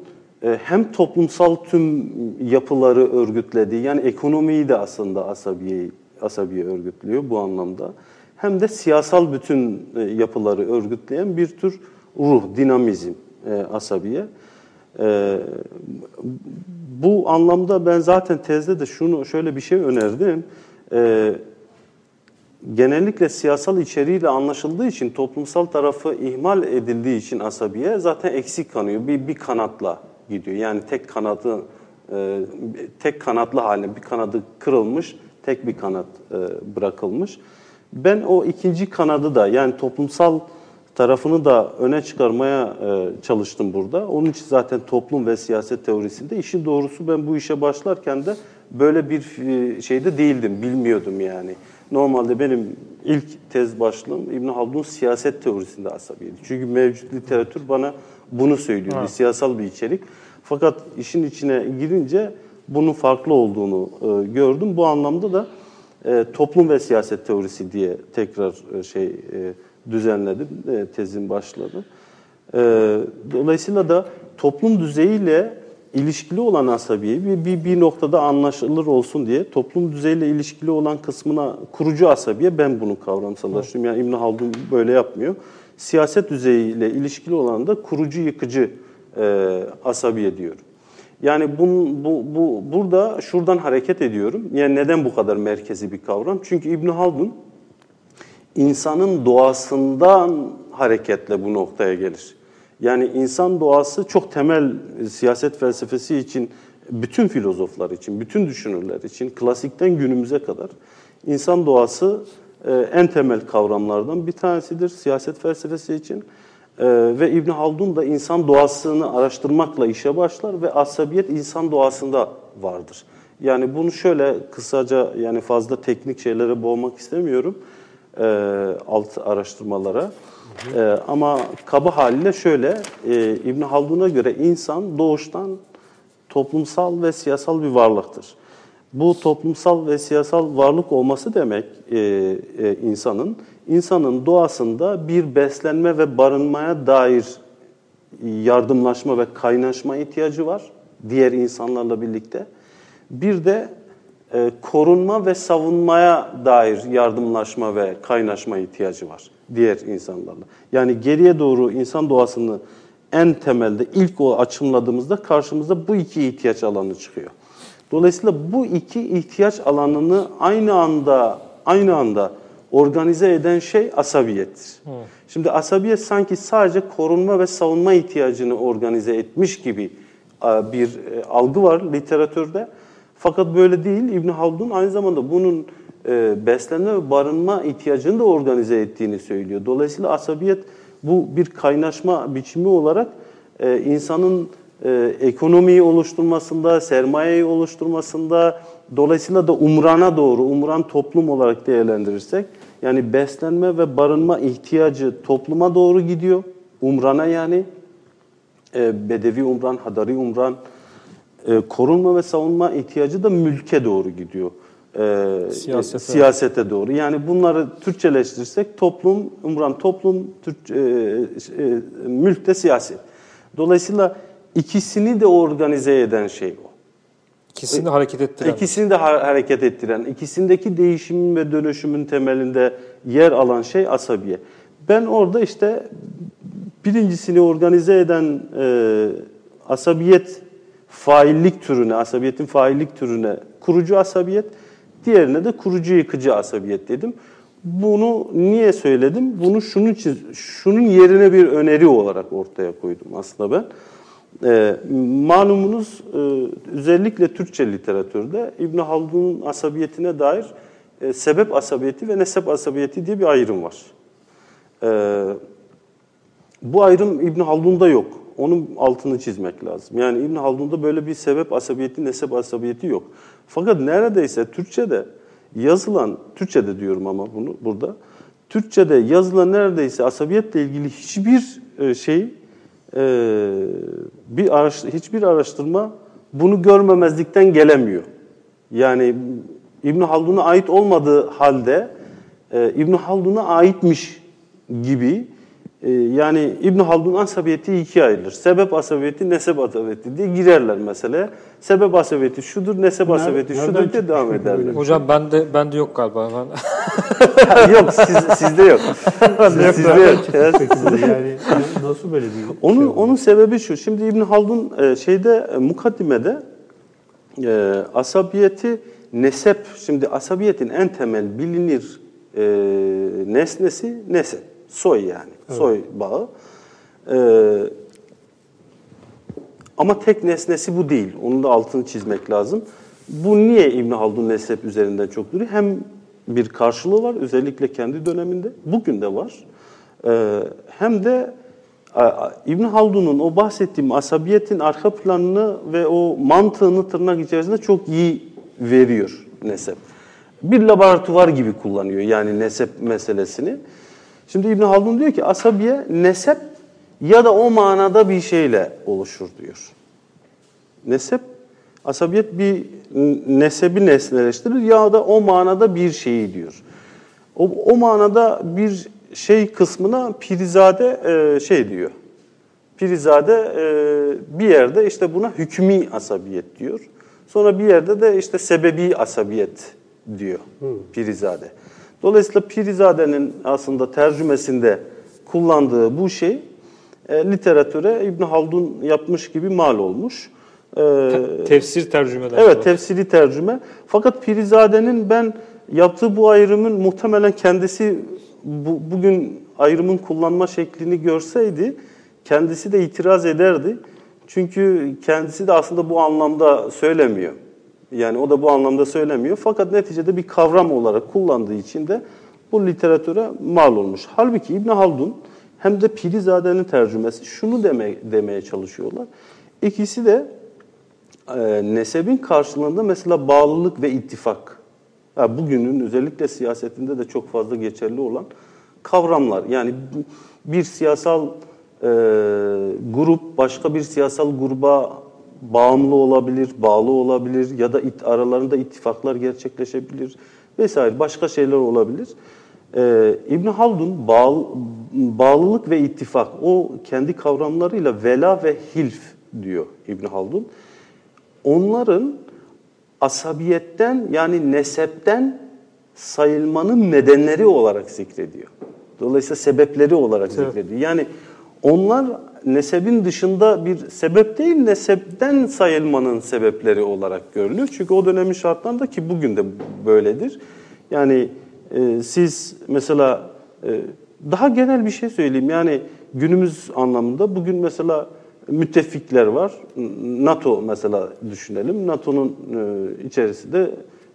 e, hem toplumsal tüm yapıları örgütlediği, yani ekonomiyi de aslında asabiyeyi, asabiye örgütlüyor bu anlamda. Hem de siyasal bütün e, yapıları örgütleyen bir tür ruh, dinamizm e, asabiye. E, bu anlamda ben zaten tezde de şunu şöyle bir şey önerdim. E, genellikle siyasal içeriğiyle anlaşıldığı için toplumsal tarafı ihmal edildiği için asabiye zaten eksik kanıyor. Bir, bir kanatla gidiyor. Yani tek kanadı e, tek kanatlı haline bir kanadı kırılmış, tek bir kanat e, bırakılmış. Ben o ikinci kanadı da yani toplumsal tarafını da öne çıkarmaya e, çalıştım burada. Onun için zaten toplum ve siyaset teorisinde işin doğrusu ben bu işe başlarken de böyle bir şeyde değildim, bilmiyordum yani. Normalde benim ilk tez başlığım İbn Haldun siyaset teorisinde asabiydi. Çünkü mevcut literatür bana bunu söylüyor, bir siyasal bir içerik. Fakat işin içine girince bunun farklı olduğunu e, gördüm. Bu anlamda da e, toplum ve siyaset teorisi diye tekrar e, şey e, düzenledim, e, tezin başladı. E, dolayısıyla da toplum düzeyiyle ilişkili olan asabiye bir, bir, bir noktada anlaşılır olsun diye toplum düzeyiyle ilişkili olan kısmına kurucu asabiye ben bunu kavramsallaştırıyorum. Yani İbn Haldun böyle yapmıyor. Siyaset düzeyiyle ilişkili olan da kurucu yıkıcı e, asabiye diyorum. Yani bu, bu, bu, burada şuradan hareket ediyorum. Yani neden bu kadar merkezi bir kavram? Çünkü İbn Haldun insanın doğasından hareketle bu noktaya gelir. Yani insan doğası çok temel siyaset felsefesi için, bütün filozoflar için, bütün düşünürler için, klasikten günümüze kadar insan doğası e, en temel kavramlardan bir tanesidir siyaset felsefesi için. E, ve İbn Haldun da insan doğasını araştırmakla işe başlar ve asabiyet insan doğasında vardır. Yani bunu şöyle kısaca yani fazla teknik şeylere boğmak istemiyorum e, alt araştırmalara. E, ama kaba haliyle şöyle, e, İbn Haldun'a göre insan doğuştan toplumsal ve siyasal bir varlıktır. Bu toplumsal ve siyasal varlık olması demek e, e, insanın, insanın doğasında bir beslenme ve barınmaya dair yardımlaşma ve kaynaşma ihtiyacı var diğer insanlarla birlikte. Bir de e, korunma ve savunmaya dair yardımlaşma ve kaynaşma ihtiyacı var diğer insanlarla. Yani geriye doğru insan doğasını en temelde ilk o açımladığımızda karşımıza bu iki ihtiyaç alanı çıkıyor. Dolayısıyla bu iki ihtiyaç alanını aynı anda aynı anda organize eden şey asabiyettir. Hı. Şimdi asabiyet sanki sadece korunma ve savunma ihtiyacını organize etmiş gibi bir e, algı var literatürde. Fakat böyle değil. İbn Haldun aynı zamanda bunun e, beslenme ve barınma ihtiyacını da organize ettiğini söylüyor. Dolayısıyla asabiyet bu bir kaynaşma biçimi olarak e, insanın e, ekonomiyi oluşturmasında, sermayeyi oluşturmasında, dolayısıyla da umrana doğru, umran toplum olarak değerlendirirsek, yani beslenme ve barınma ihtiyacı topluma doğru gidiyor. Umrana yani, e, bedevi umran, hadari umran, e, korunma ve savunma ihtiyacı da mülke doğru gidiyor. E, siyasete. siyasete doğru. Yani bunları Türkçeleştirirsek toplum, umran toplum, Türk, e, e, mülk de siyaset. Dolayısıyla ikisini de organize eden şey o. İkisini de hareket ettiren. İkisini de hareket ettiren, ikisindeki değişimin ve dönüşümün temelinde yer alan şey asabiye. Ben orada işte birincisini organize eden e, asabiyet faillik türüne, asabiyetin faillik türüne kurucu asabiyet, diğerine de kurucu yıkıcı asabiyet dedim. Bunu niye söyledim? Bunu şunun için, şunun yerine bir öneri olarak ortaya koydum aslında ben. E, malumunuz e, özellikle Türkçe literatürde İbn Haldun'un asabiyetine dair e, sebep asabiyeti ve nesep asabiyeti diye bir ayrım var. E, Bu ayrım İbn Haldun'da yok. Onun altını çizmek lazım. Yani İbn Haldun'da böyle bir sebep asabiyeti, nesep asabiyeti yok. Fakat neredeyse Türkçe'de yazılan, Türkçe'de diyorum ama bunu burada, Türkçe'de yazılan neredeyse asabiyetle ilgili hiçbir e, şey, e, bir araş, hiçbir araştırma bunu görmemezlikten gelemiyor. Yani İbn Haldun'a ait olmadığı halde e, İbn Haldun'a aitmiş gibi e, yani İbn Haldun asabiyeti ikiye ayrılır. Sebep asabiyeti, nesep asabiyeti diye girerler mesela. Sebep asabiyeti şudur, nesep asabiyeti şudur diye devam ederler. Hocam bende bende yok galiba. Ben yok siz, sizde yok. Siz- sizde yok. Evet. Yani nasıl böyle bir Onun şey onun sebebi şu. Şimdi İbn Haldun e, şeyde e, mukaddimede e, asabiyeti nesep. Şimdi asabiyetin en temel bilinir e, nesnesi nesep. Soy yani. Soy bağı. E, ama tek nesnesi bu değil. Onun da altını çizmek lazım. Bu niye İbn Haldun nesep üzerinden çok duruyor? Hem bir karşılığı var özellikle kendi döneminde. Bugün de var. Ee, hem de İbn Haldun'un o bahsettiğim asabiyetin arka planını ve o mantığını tırnak içerisinde çok iyi veriyor nesep. Bir laboratuvar gibi kullanıyor yani nesep meselesini. Şimdi İbn Haldun diyor ki asabiye nesep ya da o manada bir şeyle oluşur diyor. Nesep, asabiyet bir nesebi nesneleştirir ya da o manada bir şeyi diyor. O, o manada bir şey kısmına Pirizade e, şey diyor. Pirizade e, bir yerde işte buna hükmü asabiyet diyor. Sonra bir yerde de işte sebebi asabiyet diyor Pirizade. Dolayısıyla Pirizade'nin aslında tercümesinde kullandığı bu şey e, literatüre İbn Haldun yapmış gibi mal olmuş. E, tefsir tercümeler. Evet, tefsiri tercüme. Fakat Pirizade'nin ben yaptığı bu ayrımın muhtemelen kendisi bu, bugün ayrımın kullanma şeklini görseydi kendisi de itiraz ederdi. Çünkü kendisi de aslında bu anlamda söylemiyor. Yani o da bu anlamda söylemiyor. Fakat neticede bir kavram olarak kullandığı için de bu literatüre mal olmuş. Halbuki İbn Haldun hem de Pirizade'nin tercümesi şunu deme, demeye çalışıyorlar. İkisi de e, nesebin karşılığında mesela bağlılık ve ittifak. Ha, bugünün özellikle siyasetinde de çok fazla geçerli olan kavramlar. Yani bir siyasal e, grup başka bir siyasal gruba bağımlı olabilir, bağlı olabilir ya da it, aralarında ittifaklar gerçekleşebilir vesaire başka şeyler olabilir. Ee, İbn Haldun bağ, bağlılık ve ittifak o kendi kavramlarıyla vela ve hilf diyor İbn Haldun. Onların asabiyetten yani nesepten sayılmanın nedenleri olarak zikrediyor. Dolayısıyla sebepleri olarak Evet. zikrediyor. Yani onlar nesebin dışında bir sebep değil, nesepten sayılmanın sebepleri olarak görülüyor. Çünkü o dönemin şartlarında ki bugün de böyledir. Yani e, siz mesela e, daha genel bir şey söyleyeyim. Yani günümüz anlamında bugün mesela müttefikler var. NATO mesela düşünelim. NATO'nun e, içerisinde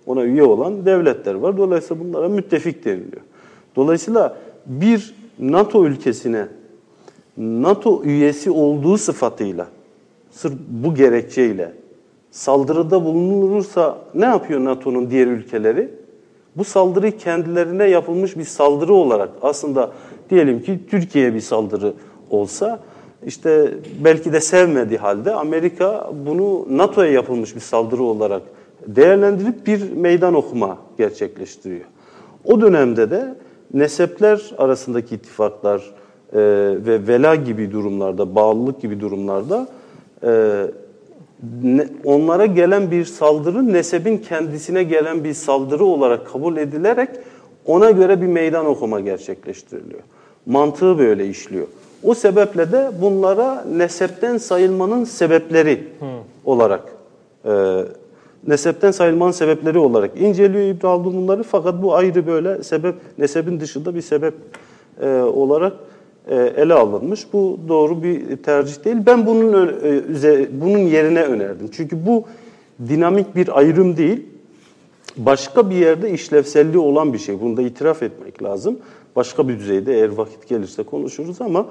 ona üye olan devletler var. Dolayısıyla bunlara müttefik deniliyor. Dolayısıyla bir NATO ülkesine NATO üyesi olduğu sıfatıyla, sırf bu gerekçeyle saldırıda bulunursa ne yapıyor NATO'nun diğer ülkeleri? Bu saldırı kendilerine yapılmış bir saldırı olarak aslında diyelim ki Türkiye'ye bir saldırı olsa işte belki de sevmediği halde Amerika bunu NATO'ya yapılmış bir saldırı olarak değerlendirip bir meydan okuma gerçekleştiriyor. O dönemde de nesepler arasındaki ittifaklar e, ve vela gibi durumlarda, bağlılık gibi durumlarda e, ne- onlara gelen bir saldırı nesebin kendisine gelen bir saldırı olarak kabul edilerek ona göre bir meydan okuma gerçekleştiriliyor. Mantığı böyle işliyor. O sebeple de bunlara nesepten sayılmanın sebepleri olarak e, nesepten sayılmanın sebepleri olarak inceliyor İbn Haldun bunları fakat bu ayrı böyle sebep nesebin dışında bir sebep e, olarak ele alınmış. Bu doğru bir tercih değil. Ben bunun e, bunun yerine önerdim. Çünkü bu dinamik bir ayrım değil. Başka bir yerde işlevselliği olan bir şey. Bunu da itiraf etmek lazım. Başka bir düzeyde eğer vakit gelirse konuşuruz ama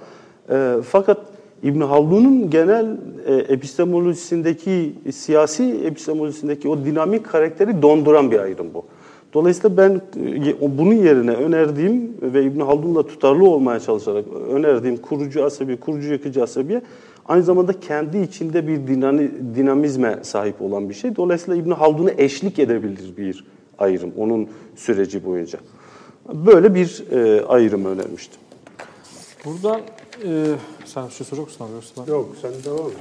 E, fakat İbn Haldun'un genel e, epistemolojisindeki, siyasi epistemolojisindeki o dinamik karakteri donduran bir ayrım bu. Dolayısıyla ben e, bunun yerine önerdiğim ve İbn Haldun'la tutarlı olmaya çalışarak önerdiğim kurucu asabi, kurucu yakıcı asabiye aynı zamanda kendi içinde bir dinamizme sahip olan bir şey. Dolayısıyla İbn Haldun'a eşlik edebilir bir ayrım onun süreci boyunca. Böyle bir e, ayrım önermiştim. Buradan e, sen bir şey soracak mısın abi? Yoksa Yok sen devam et.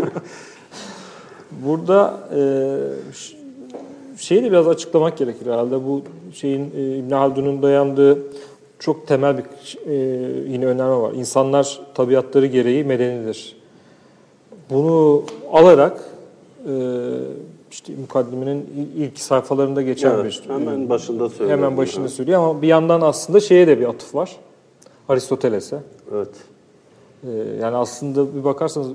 Burada e, şeyi de biraz açıklamak gerekir herhalde. Bu şeyin e, İbn Haldun'un dayandığı çok temel bir e, yine önerme var. İnsanlar tabiatları gereği medenidir. Bunu alarak e, işte mukaddimenin ilk sayfalarında geçen Evet, bir hemen başında söylüyor. hemen başında söylüyor ama bir yandan aslında şeye de bir atıf var. Aristoteles'e. Evet. Yani aslında bir bakarsanız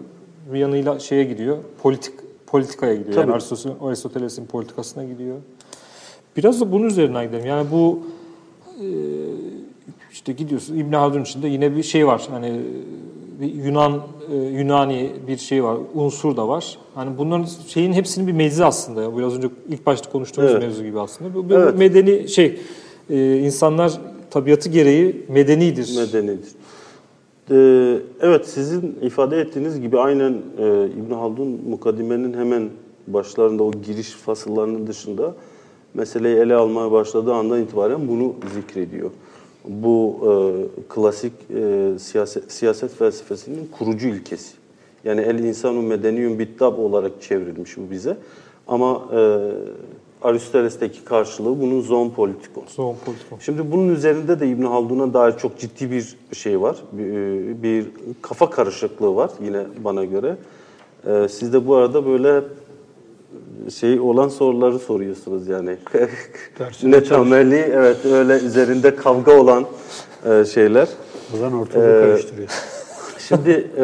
bir yanıyla şeye gidiyor, politik politikaya gidiyor. Tabii. Yani Aristoteles- Aristoteles'in politikasına gidiyor. Biraz da bunun üzerinden gidelim. Yani bu e, işte gidiyorsun İbn Haldun içinde yine bir şey var. Hani bir Yunan e, Yunani bir şey var, unsur da var. Hani bunların şeyin hepsinin bir meczi aslında. ya. Biraz önce ilk başta konuştuğumuz Evet. mevzu gibi aslında. Bu, bu Evet. medeni şey e, insanlar tabiatı gereği medenidir. Medenidir. Ee, evet sizin ifade ettiğiniz gibi aynen e, İbn Haldun mukaddimenin hemen başlarında o giriş fasıllarının dışında meseleyi ele almaya başladığı andan itibaren bunu zikrediyor. Bu e, klasik e, siyaset, siyaset felsefesinin kurucu ilkesi. Yani el insanu medeniyun bittab olarak çevrilmiş bu bize. Ama e, Aristoteles'teki karşılığı bunun zoon politikon. Son politikon. Şimdi bunun üzerinde de İbn Haldun'a dair çok ciddi bir şey var. Bir, bir kafa karışıklığı var yine bana göre. Ee, siz de bu arada böyle şey olan soruları soruyorsunuz yani. ne temelli, evet öyle üzerinde kavga olan e, şeyler. Ozan ortalığı karıştırıyor. Şimdi e,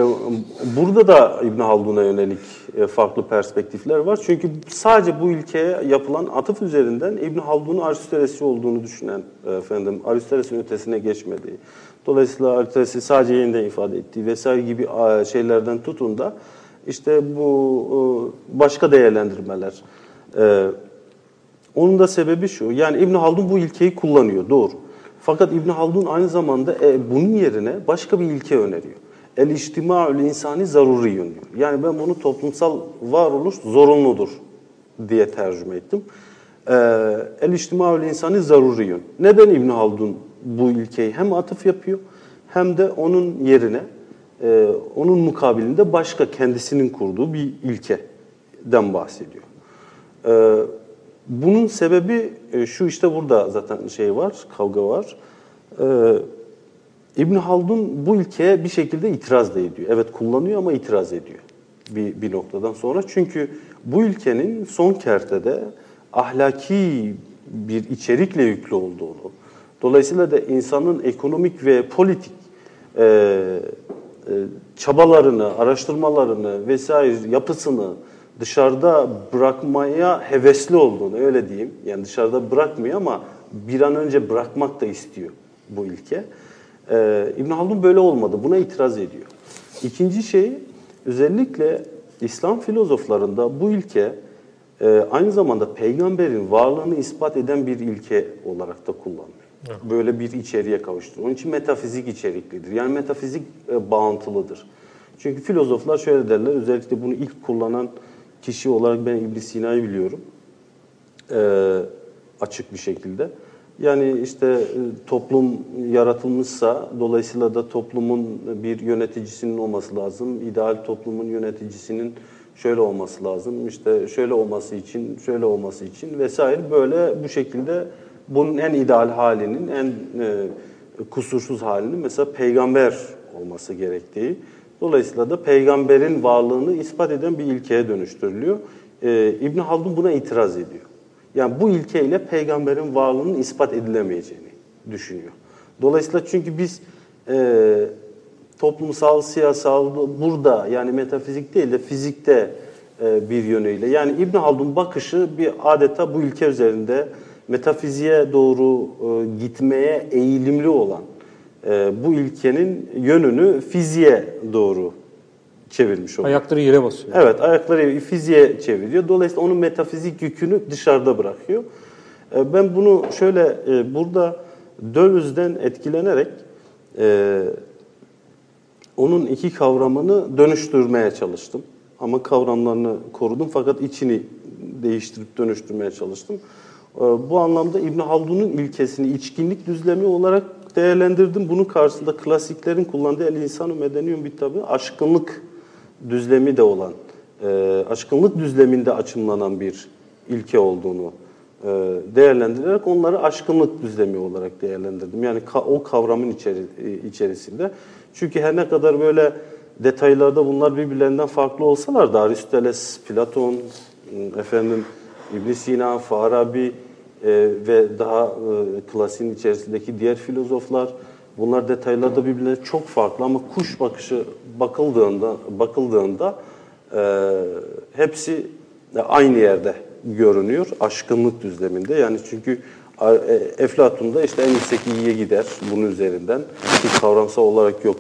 burada da İbn Haldun'a yönelik e, farklı perspektifler var. Çünkü sadece bu ilkeye yapılan atıf üzerinden İbn Haldun'un Aristotelesçi olduğunu düşünen e, efendim Aristoteles'in ötesine geçmediği. Dolayısıyla Aristoteles'i sadece yeniden ifade ettiği vesaire gibi e, şeylerden tutun da işte bu e, başka değerlendirmeler. E, onun da sebebi şu. Yani İbn Haldun bu ilkeyi kullanıyor doğru. Fakat İbn Haldun aynı zamanda e, bunun yerine başka bir ilke öneriyor. El içtima'ül insani zaruriyun diyor. Yani ben bunu toplumsal varoluş zorunludur diye tercüme ettim. E, El içtima'ül insani zaruriyun. Neden İbn Haldun bu ilkeyi hem atıf yapıyor hem de onun yerine e, onun mukabilinde başka kendisinin kurduğu bir ilkeden bahsediyor. E, bunun sebebi e, şu işte burada zaten şey var, kavga var. Ee, İbn Haldun bu ilkeye bir şekilde itiraz da ediyor. Evet kullanıyor ama itiraz ediyor bir, bir noktadan sonra. Çünkü bu ilkenin son kertede ahlaki bir içerikle yüklü olduğunu, dolayısıyla da insanın ekonomik ve politik e, e, çabalarını, araştırmalarını vesaire yapısını dışarıda bırakmaya hevesli olduğunu öyle diyeyim. Yani dışarıda bırakmıyor ama bir an önce bırakmak da istiyor bu ilke. Ee, İbn Haldun böyle olmadı. Buna itiraz ediyor. İkinci şey özellikle İslam filozoflarında bu ilke e, aynı zamanda peygamberin varlığını ispat eden bir ilke olarak da kullanılıyor. Böyle bir içeriğe kavuşturuyor. Onun için metafizik içeriklidir. Yani metafizik e, bağıntılıdır. Çünkü filozoflar şöyle derler, özellikle bunu ilk kullanan kişi olarak ben İbn Sina'yı biliyorum. Ee, açık bir şekilde. Yani işte e, toplum yaratılmışsa dolayısıyla da toplumun bir yöneticisinin olması lazım. İdeal toplumun yöneticisinin şöyle olması lazım. İşte şöyle olması için, şöyle olması için vesaire böyle bu şekilde bunun en ideal halinin, en e, kusursuz halinin mesela peygamber olması gerektiği. Dolayısıyla da peygamberin varlığını ispat eden bir ilkeye dönüştürülüyor. Ee, İbn Haldun buna itiraz ediyor. Yani bu ilkeyle peygamberin varlığının ispat edilemeyeceğini düşünüyor. Dolayısıyla çünkü biz e, toplumsal, siyasal burada yani metafizik değil de fizikte e, bir yönüyle. Yani İbn Haldun bakışı bir adeta bu ilke üzerinde metafiziğe doğru e, gitmeye eğilimli olan e, bu ilkenin yönünü fiziğe doğru çevirmiş oluyor. Ayakları yere basıyor. Evet, ayakları fiziğe çeviriyor. Dolayısıyla onun metafizik yükünü dışarıda bırakıyor. E, Ben bunu şöyle e, burada Dölüz'den etkilenerek e, onun iki kavramını dönüştürmeye çalıştım. Ama kavramlarını korudum fakat içini değiştirip dönüştürmeye çalıştım. Bu anlamda İbn Haldun'un ilkesini içkinlik düzlemi olarak değerlendirdim. Bunun karşısında klasiklerin kullandığı el insanu medeniyum bir tabi aşkınlık düzlemi de olan, e, aşkınlık düzleminde açımlanan bir ilke olduğunu e, değerlendirerek onları aşkınlık düzlemi olarak değerlendirdim. Yani ka- o kavramın içeri, e, içerisinde. Çünkü her ne kadar böyle detaylarda bunlar birbirlerinden farklı olsalar da Aristoteles, Platon, efendim İbn Sina, Farabi e, ve daha e, klasiğin içerisindeki diğer filozoflar bunlar detaylarda birbirlerine çok farklı ama kuş bakışı bakıldığında bakıldığında e, hepsi aynı yerde görünüyor aşkınlık düzleminde. Yani çünkü e, Eflatun'da işte en yüksek iyiye gider bunun üzerinden. Ki kavramsal olarak yok.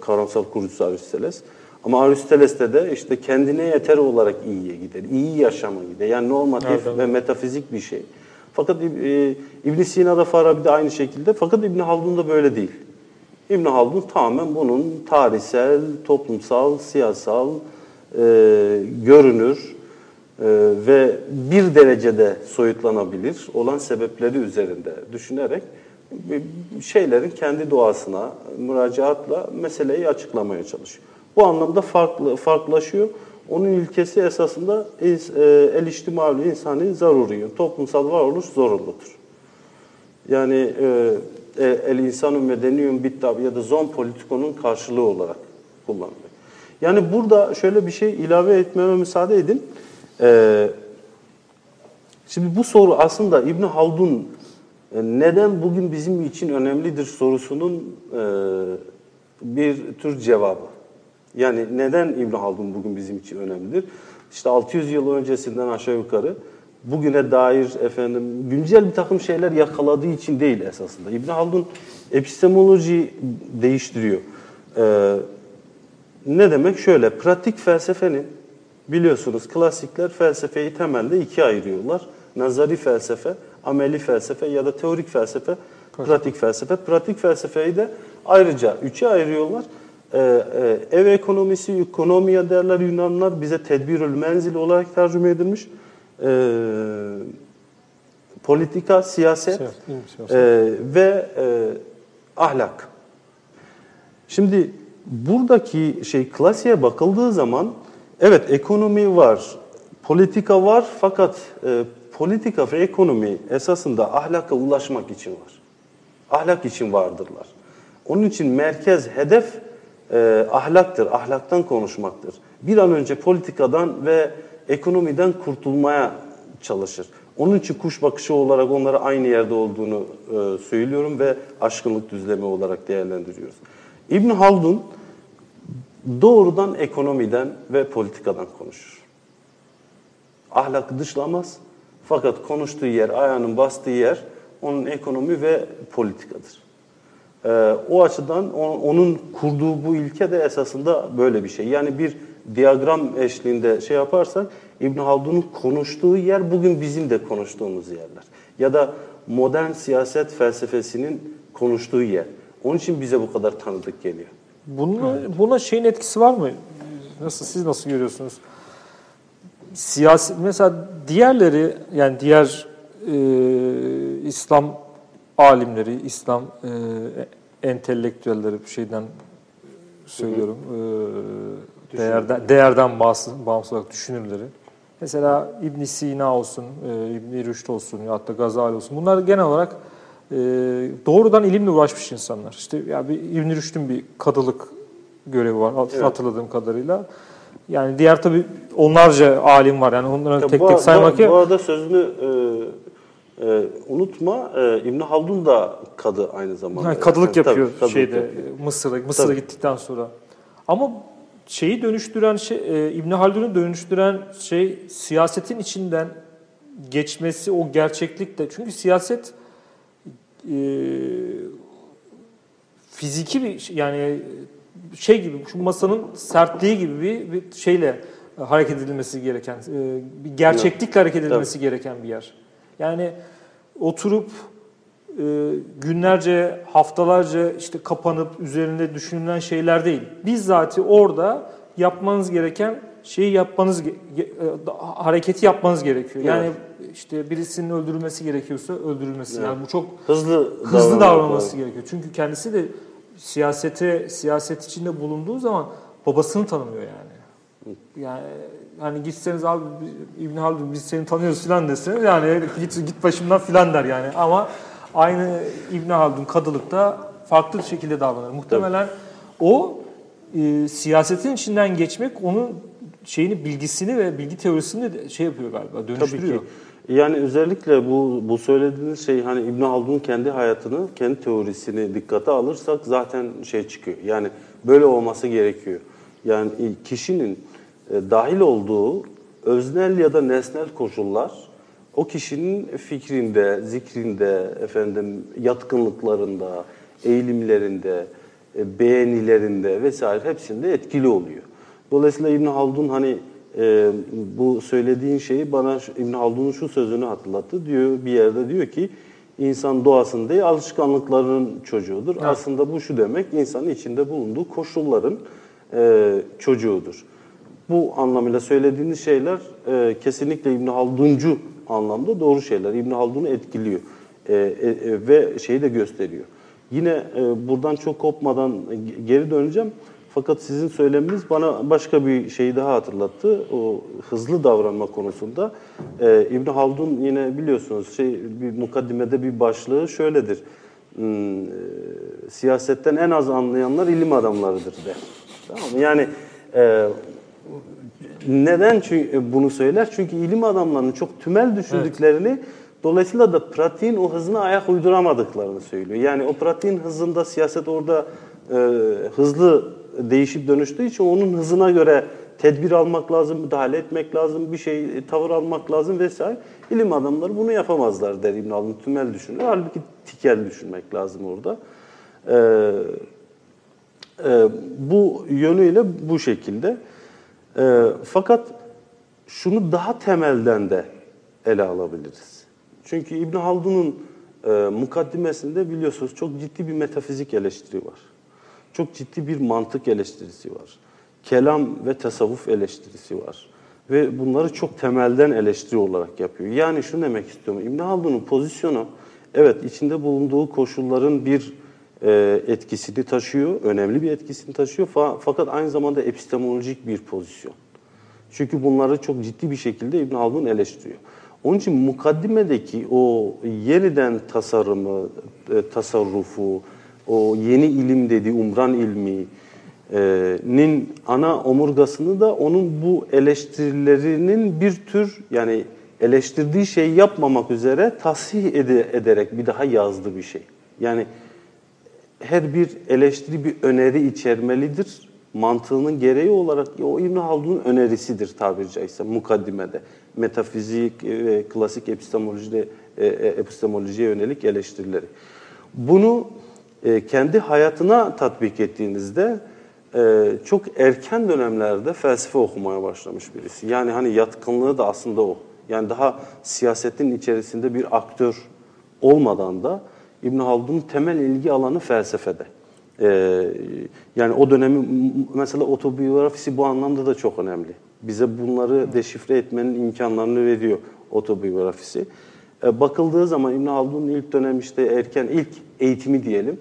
Kavramsal kurucusu Aristoteles. Ama Aristoteles'te de işte kendine yeter olarak iyiye gider. İyi yaşama gider. Yani normatif Evet, ve metafizik bir şey. Fakat e, İbn Sina'da Farabi'de aynı şekilde. Fakat İbn Haldun'da böyle değil. İbn Haldun tamamen bunun tarihsel, toplumsal, siyasal, e, görünür e, ve bir derecede soyutlanabilir olan sebepleri üzerinde düşünerek bir- şeylerin kendi doğasına müracaatla meseleyi açıklamaya çalışıyor. Bu anlamda farklı farklılaşıyor. Onun ilkesi esasında e, el içtimali insani zaruriyon. Toplumsal varoluş zorunludur. Yani e, e, el insanun medeniyum bittab ya da zon politikonun karşılığı olarak kullanılıyor. Yani burada şöyle bir şey ilave etmeme müsaade edin. E, şimdi bu soru aslında İbn Haldun neden bugün bizim için önemlidir sorusunun bir tür cevabı. Yani neden İbn Haldun bugün bizim için önemlidir? İşte 600 yıl öncesinden aşağı yukarı bugüne dair efendim güncel bir takım şeyler yakaladığı için değil esasında. İbn Haldun epistemoloji değiştiriyor. Ee, ne demek? Şöyle, pratik felsefenin biliyorsunuz klasikler felsefeyi temelde ikiye ayırıyorlar. Nazari felsefe, ameli felsefe ya da teorik felsefe, pratik felsefe. Pratik felsefeyi de ayrıca üçe ayırıyorlar. Ee, e, ev ekonomisi, ekonomiya derler Yunanlar. Bize tedbirül menzil olarak tercüme edilmiş. Ee, politika, siyaset Siyaset? Siyaset. e, ve e, ahlak. Şimdi buradaki şey klasiğe bakıldığı zaman evet ekonomi var, politika var fakat e, politika ve ekonomi esasında ahlaka ulaşmak için var. Ahlak için vardırlar. Onun için merkez hedef e, ahlaktır, ahlaktan konuşmaktır. Bir an önce politikadan ve ekonomiden kurtulmaya çalışır. Onun için kuş bakışı olarak onlara aynı yerde olduğunu e, söylüyorum ve aşkınlık düzlemi olarak değerlendiriyoruz. İbn Haldun doğrudan ekonomiden ve politikadan konuşur. Ahlakı dışlamaz fakat konuştuğu yer, ayağının bastığı yer onun ekonomi ve politikadır. Ee, o açıdan o- onun kurduğu bu ilke de esasında böyle bir şey. Yani bir diyagram eşliğinde şey yaparsak İbn Haldun'un konuştuğu yer bugün bizim de konuştuğumuz yerler. Ya da modern siyaset felsefesinin konuştuğu yer. Onun için bize bu kadar tanıdık geliyor. Bunun, buna şeyin etkisi var mı? Nasıl siz nasıl görüyorsunuz? Siyasi mesela diğerleri yani diğer e, İslam alimleri, İslam e, entelektüelleri bir şeyden söylüyorum. E, değerden değerden bağımsız, bağımsız olarak düşünürleri. Mesela İbn Sina olsun, e, İbn Rüşd olsun ya da Gazali olsun. Bunlar genel olarak e, doğrudan ilimle uğraşmış insanlar. İşte ya bir İbn Rüşd'ün bir kadılık görevi var Evet. hatırladığım kadarıyla. Yani diğer tabii onlarca alim var. Yani onları Ya tek bu, tek saymak bu, bu arada sözünü e, e, unutma. E, İbn Haldun da kadı aynı zamanda. Ha, kadılık Tabii, yapıyor kadılık şeyde yapıyor. Mısır'a Mısır'a Tabii. gittikten sonra. Ama şeyi dönüştüren şey e, İbn Haldun'u dönüştüren şey siyasetin içinden geçmesi o gerçeklikte. Çünkü siyaset e, fiziki bir şey- yani şey gibi şu masanın sertliği gibi bir, bir şeyle e, hareket edilmesi gereken e, bir gerçeklikle hareket edilmesi gereken bir yer. Yani oturup e, günlerce, haftalarca işte kapanıp üzerinde düşünülen şeyler değil. Bizzati orada yapmanız gereken şeyi yapmanız, e, hareketi yapmanız gerekiyor. Yani işte birisinin öldürülmesi gerekiyorsa öldürülmesi. Yani bu çok Hızlı, hızlı davranması lazım. gerekiyor. Çünkü kendisi de siyasete, siyaset içinde bulunduğu zaman babasını tanımıyor yani. Yani hani gitseniz abi İbn Haldun biz seni tanıyoruz filan deseniz yani git git başımdan filan der yani. Ama aynı İbn Haldun kadılıkta farklı bir şekilde davranır. Muhtemelen o e, siyasetin içinden geçmek onun şeyini bilgisini ve bilgi teorisini de şey yapıyor galiba Tabii dönüştürüyor. ki. Yani özellikle bu bu söylediğiniz şey hani İbn Haldun'un kendi hayatını, kendi teorisini dikkate alırsak zaten şey çıkıyor. Yani böyle olması gerekiyor. Yani kişinin e, dahil olduğu öznel ya da nesnel koşullar o kişinin fikrinde, zikrinde, efendim yatkınlıklarında, eğilimlerinde, e, beğenilerinde vesaire hepsinde etkili oluyor. Dolayısıyla İbn Haldun hani e, bu söylediğin şeyi bana İbn Haldun'un şu sözünü hatırlattı. Diyor bir yerde diyor ki insan doğasın değil alışkanlıkların çocuğudur. Aslında bu şu demek insanın içinde bulunduğu koşulların e, çocuğudur. Bu anlamıyla söylediğiniz şeyler e, kesinlikle İbn Halduncu anlamda doğru şeyler. İbn Haldun'u etkiliyor E, e, e, ve şeyi de gösteriyor. Yine e, buradan çok kopmadan geri döneceğim. Fakat sizin söyleminiz bana başka bir şeyi daha hatırlattı. O hızlı davranma konusunda. E, İbn Haldun yine biliyorsunuz şey bir mukaddimede bir başlığı şöyledir. Hmm, e, siyasetten en az anlayanlar ilim adamlarıdır der. Tamam? Yani e, neden çünkü bunu söyler? Çünkü ilim adamlarının çok tümel düşündüklerini dolayısıyla da pratiğin o hızına ayak uyduramadıklarını söylüyor. Yani o pratiğin hızında siyaset orada e, hızlı değişip dönüştüğü için onun hızına göre tedbir almak lazım, müdahale etmek lazım, bir şey tavır almak lazım vesaire. İlim adamları bunu yapamazlar der İbn Haldun tümel düşünüyor. Halbuki tikel düşünmek lazım orada. Ee, e, bu yönüyle bu şekilde. E, fakat şunu daha temelden de ele alabiliriz. Çünkü İbn Haldun'un e, mukaddimesinde biliyorsunuz çok ciddi bir metafizik eleştiri var. Çok ciddi bir mantık eleştirisi var. Kelam ve tasavvuf eleştirisi var. Ve bunları çok temelden eleştiri olarak yapıyor. Yani şunu demek istiyorum. İbn Haldun'un pozisyonu evet içinde bulunduğu koşulların bir etkisini taşıyor, önemli bir etkisini taşıyor Fa- fakat aynı zamanda epistemolojik bir pozisyon. Çünkü bunları çok ciddi bir şekilde İbn Haldun eleştiriyor. Onun için mukaddimedeki o yeniden tasarımı, e, tasarrufu, o yeni ilim dediği umran ilminin ana omurgasını da onun bu eleştirilerinin bir tür yani eleştirdiği şeyi yapmamak üzere tasih ede- ederek bir daha yazdığı bir şey. Yani her bir eleştiri bir öneri içermelidir. Mantığının gereği olarak o İbn Haldun'un önerisidir tabiri caizse mukaddimede. Metafizik ve klasik epistemolojide e, e, epistemolojiye yönelik eleştirileri. Bunu e, kendi hayatına tatbik ettiğinizde e, çok erken dönemlerde felsefe okumaya başlamış birisi. Yani hani yatkınlığı da aslında o. Yani daha siyasetin içerisinde bir aktör olmadan da İbn Haldun'un temel ilgi alanı felsefede. Ee, yani o dönemi mesela otobiyografisi bu anlamda da çok önemli. Bize bunları deşifre etmenin imkanlarını veriyor otobiyografisi. Ee, bakıldığı zaman İbn Haldun'un ilk dönem işte erken ilk eğitimi diyelim.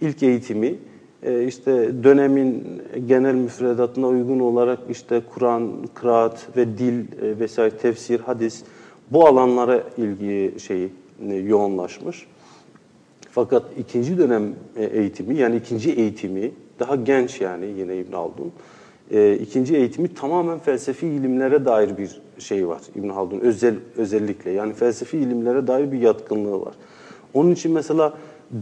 İlk eğitimi e, işte dönemin genel müfredatına uygun olarak işte Kur'an, kıraat ve dil e, vesaire tefsir, hadis bu alanlara ilgi şeyi e, yoğunlaşmış. Fakat ikinci dönem e, eğitimi yani ikinci eğitimi daha genç yani yine İbn Haldun. E, ikinci eğitimi tamamen felsefi ilimlere dair bir şey var İbn Haldun özel özellikle yani felsefi ilimlere dair bir yatkınlığı var. Onun için mesela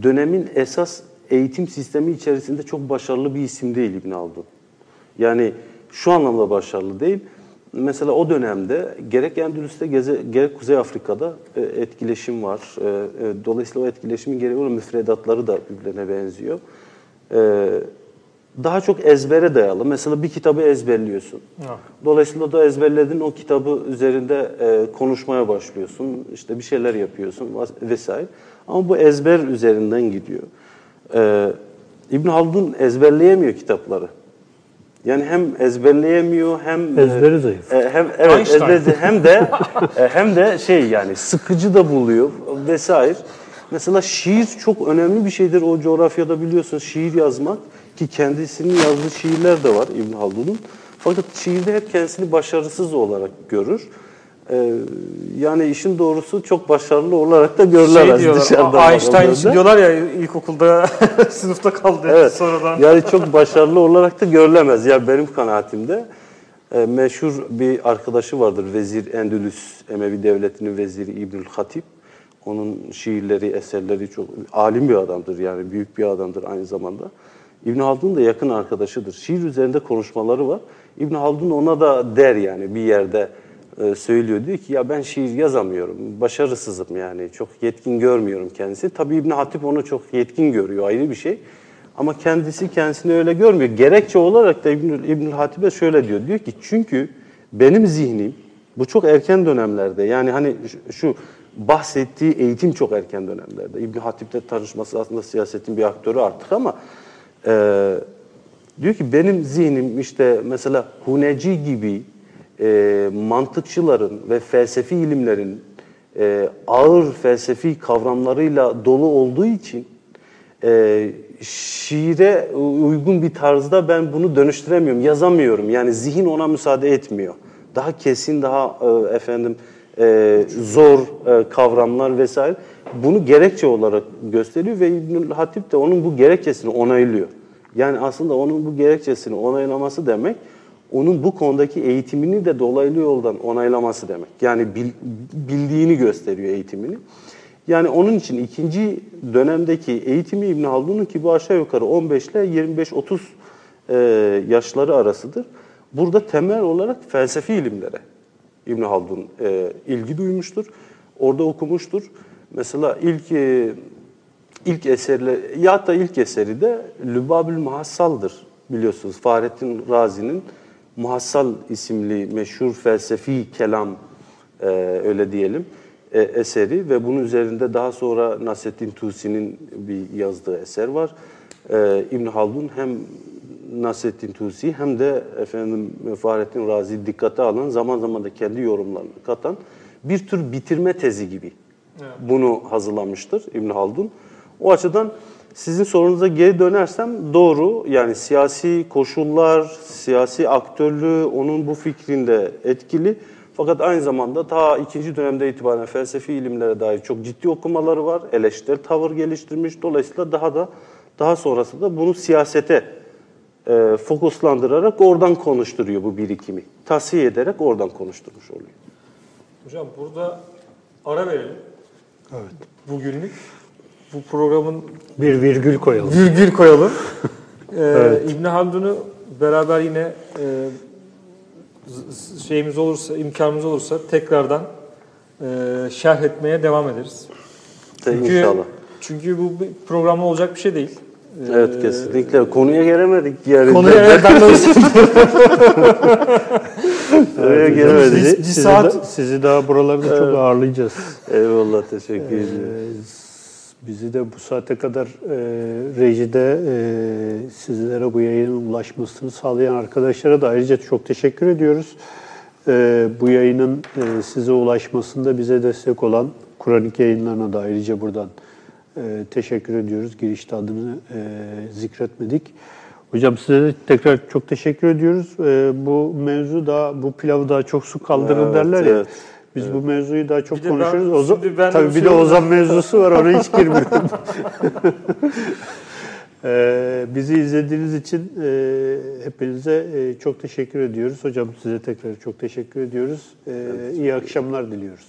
dönemin esas eğitim sistemi içerisinde çok başarılı bir isim değil İbn Haldun. Yani şu anlamda başarılı değil. Mesela o dönemde gerek Endülüs'te geze, gerek Kuzey Afrika'da e, etkileşim var. E, e, dolayısıyla o etkileşimin gereği olan müfredatları da birbirine benziyor. e, daha çok ezbere dayalı. Mesela bir kitabı ezberliyorsun. Dolayısıyla da ezberledin o kitabı üzerinde e, konuşmaya başlıyorsun. İşte bir şeyler yapıyorsun vesaire. Ama bu ezber üzerinden gidiyor. E, İbn Haldun ezberleyemiyor kitapları. Yani hem ezberleyemiyor hem Ezberi zayıf. e, hem evet Einstein. ezberi- hem de e, hem de şey yani sıkıcı da buluyor vesaire. Mesela şiir çok önemli bir şeydir o coğrafyada biliyorsunuz şiir yazmak ki kendisinin yazdığı şiirler de var İbn Haldun'un. Fakat şiirde hep kendisini başarısız olarak görür. Ee, yani işin doğrusu çok başarılı olarak da görülemez Şey diyorlar, dışarıdan Einstein diyorlar ya ilkokulda sınıfta kaldı Evet. sonradan. Yani çok başarılı olarak da görülemez. Ya benim kanaatimde e, meşhur bir arkadaşı vardır. Vezir Endülüs Emevi Devleti'nin veziri İbnül Hatip. Onun şiirleri, eserleri çok alim bir adamdır yani büyük bir adamdır aynı zamanda. İbn Haldun da yakın arkadaşıdır. Şiir üzerinde konuşmaları var. İbn Haldun ona da der yani bir yerde e, söylüyor. Diyor ki ya ben şiir yazamıyorum. Başarısızım yani. Çok yetkin görmüyorum kendisi. Tabii İbn Hatip onu çok yetkin görüyor ayrı bir şey. Ama kendisi kendisini öyle görmüyor. Gerekçe olarak da İbn İbn Hatip'e şöyle diyor. Diyor ki çünkü benim zihnim bu çok erken dönemlerde yani hani şu- bahsettiği eğitim çok erken dönemlerde. İbn Hatip'le tanışması aslında siyasetin bir aktörü artık ama e, diyor ki benim zihnim işte mesela Huneci gibi e, mantıkçıların ve felsefi ilimlerin e, ağır felsefi kavramlarıyla dolu olduğu için e, şiire uygun bir tarzda ben bunu dönüştüremiyorum, yazamıyorum. Yani zihin ona müsaade etmiyor. Daha kesin, daha e, efendim e, zor e, kavramlar vesaire. Bunu gerekçe olarak gösteriyor ve İbnül Hatip de onun bu gerekçesini onaylıyor. Yani aslında onun bu gerekçesini onaylaması demek, onun bu konudaki eğitimini de dolaylı yoldan onaylaması demek. Yani bil- bildiğini gösteriyor eğitimini. Yani onun için ikinci dönemdeki eğitimi İbn Haldun'un ki bu aşağı yukarı 15 ile 25-30 e, yaşları arasıdır. Burada temel olarak felsefi ilimlere İbn Haldun e, ilgi duymuştur. Orada okumuştur. Mesela ilk e, ilk eserle ya hatta ilk eseri de Lübabül Muhassal'dır biliyorsunuz. Fahrettin Razi'nin Muhassal isimli meşhur felsefi kelam e, öyle diyelim e, eseri ve bunun üzerinde daha sonra Nasreddin Tusi'nin bir yazdığı eser var. E, İbn Haldun hem Nasreddin Tusi hem de efendim Fahrettin Razi dikkate alan zaman zaman da kendi yorumlarını katan bir tür bitirme tezi gibi bunu hazırlamıştır İbn Haldun. O açıdan sizin sorunuza geri dönersem doğru yani siyasi koşullar, siyasi aktörlüğü onun bu fikrinde etkili. Fakat aynı zamanda ta ikinci dönemde itibaren felsefi ilimlere dair çok ciddi okumaları var. Eleştiri tavır geliştirmiş. Dolayısıyla daha da daha sonrasında da bunu siyasete e, fokuslandırarak oradan konuşturuyor bu birikimi. Tasfiye ederek oradan konuşturmuş oluyor. Hocam burada ara verelim. Evet. Bugünlük bu programın Bir virgül koyalım. virgül koyalım. ee, İbn Haldun'u beraber yine e, şeyimiz olursa, imkanımız olursa tekrardan e, şerh etmeye devam ederiz. Çünkü, İnşallah. Çünkü bu bir programla olacak bir şey değil. Ee, Evet kesinlikle. Konuya gelemedik yani. Konuya evet, ben de Konuya gelemedik. Sizi, saat- da- sizi daha buralarda çok ağırlayacağız. Eyvallah teşekkür ediyorum. Bizi de bu saate kadar e, rejide e, sizlere bu yayının ulaşmasını sağlayan arkadaşlara da ayrıca çok teşekkür ediyoruz. E, bu yayının e, size ulaşmasında bize destek olan Kur'an-ı yayınlarına da ayrıca buradan e, teşekkür ediyoruz. Girişte adını e, zikretmedik. Hocam size de tekrar çok teşekkür ediyoruz. E, bu mevzu daha, bu pilavı daha çok su kaldırır Evet, derler ya. evet. Biz bu mevzuyu daha çok Bir ben- konuşuruz. O zaman- şimdi ben tabii bir de. Ozan mevzusu var ona hiç girmiyorum. Ee, bizi izlediğiniz için e, hepinize e, çok teşekkür ediyoruz. Hocam size tekrar çok teşekkür ediyoruz. Ee, iyi akşamlar diliyoruz.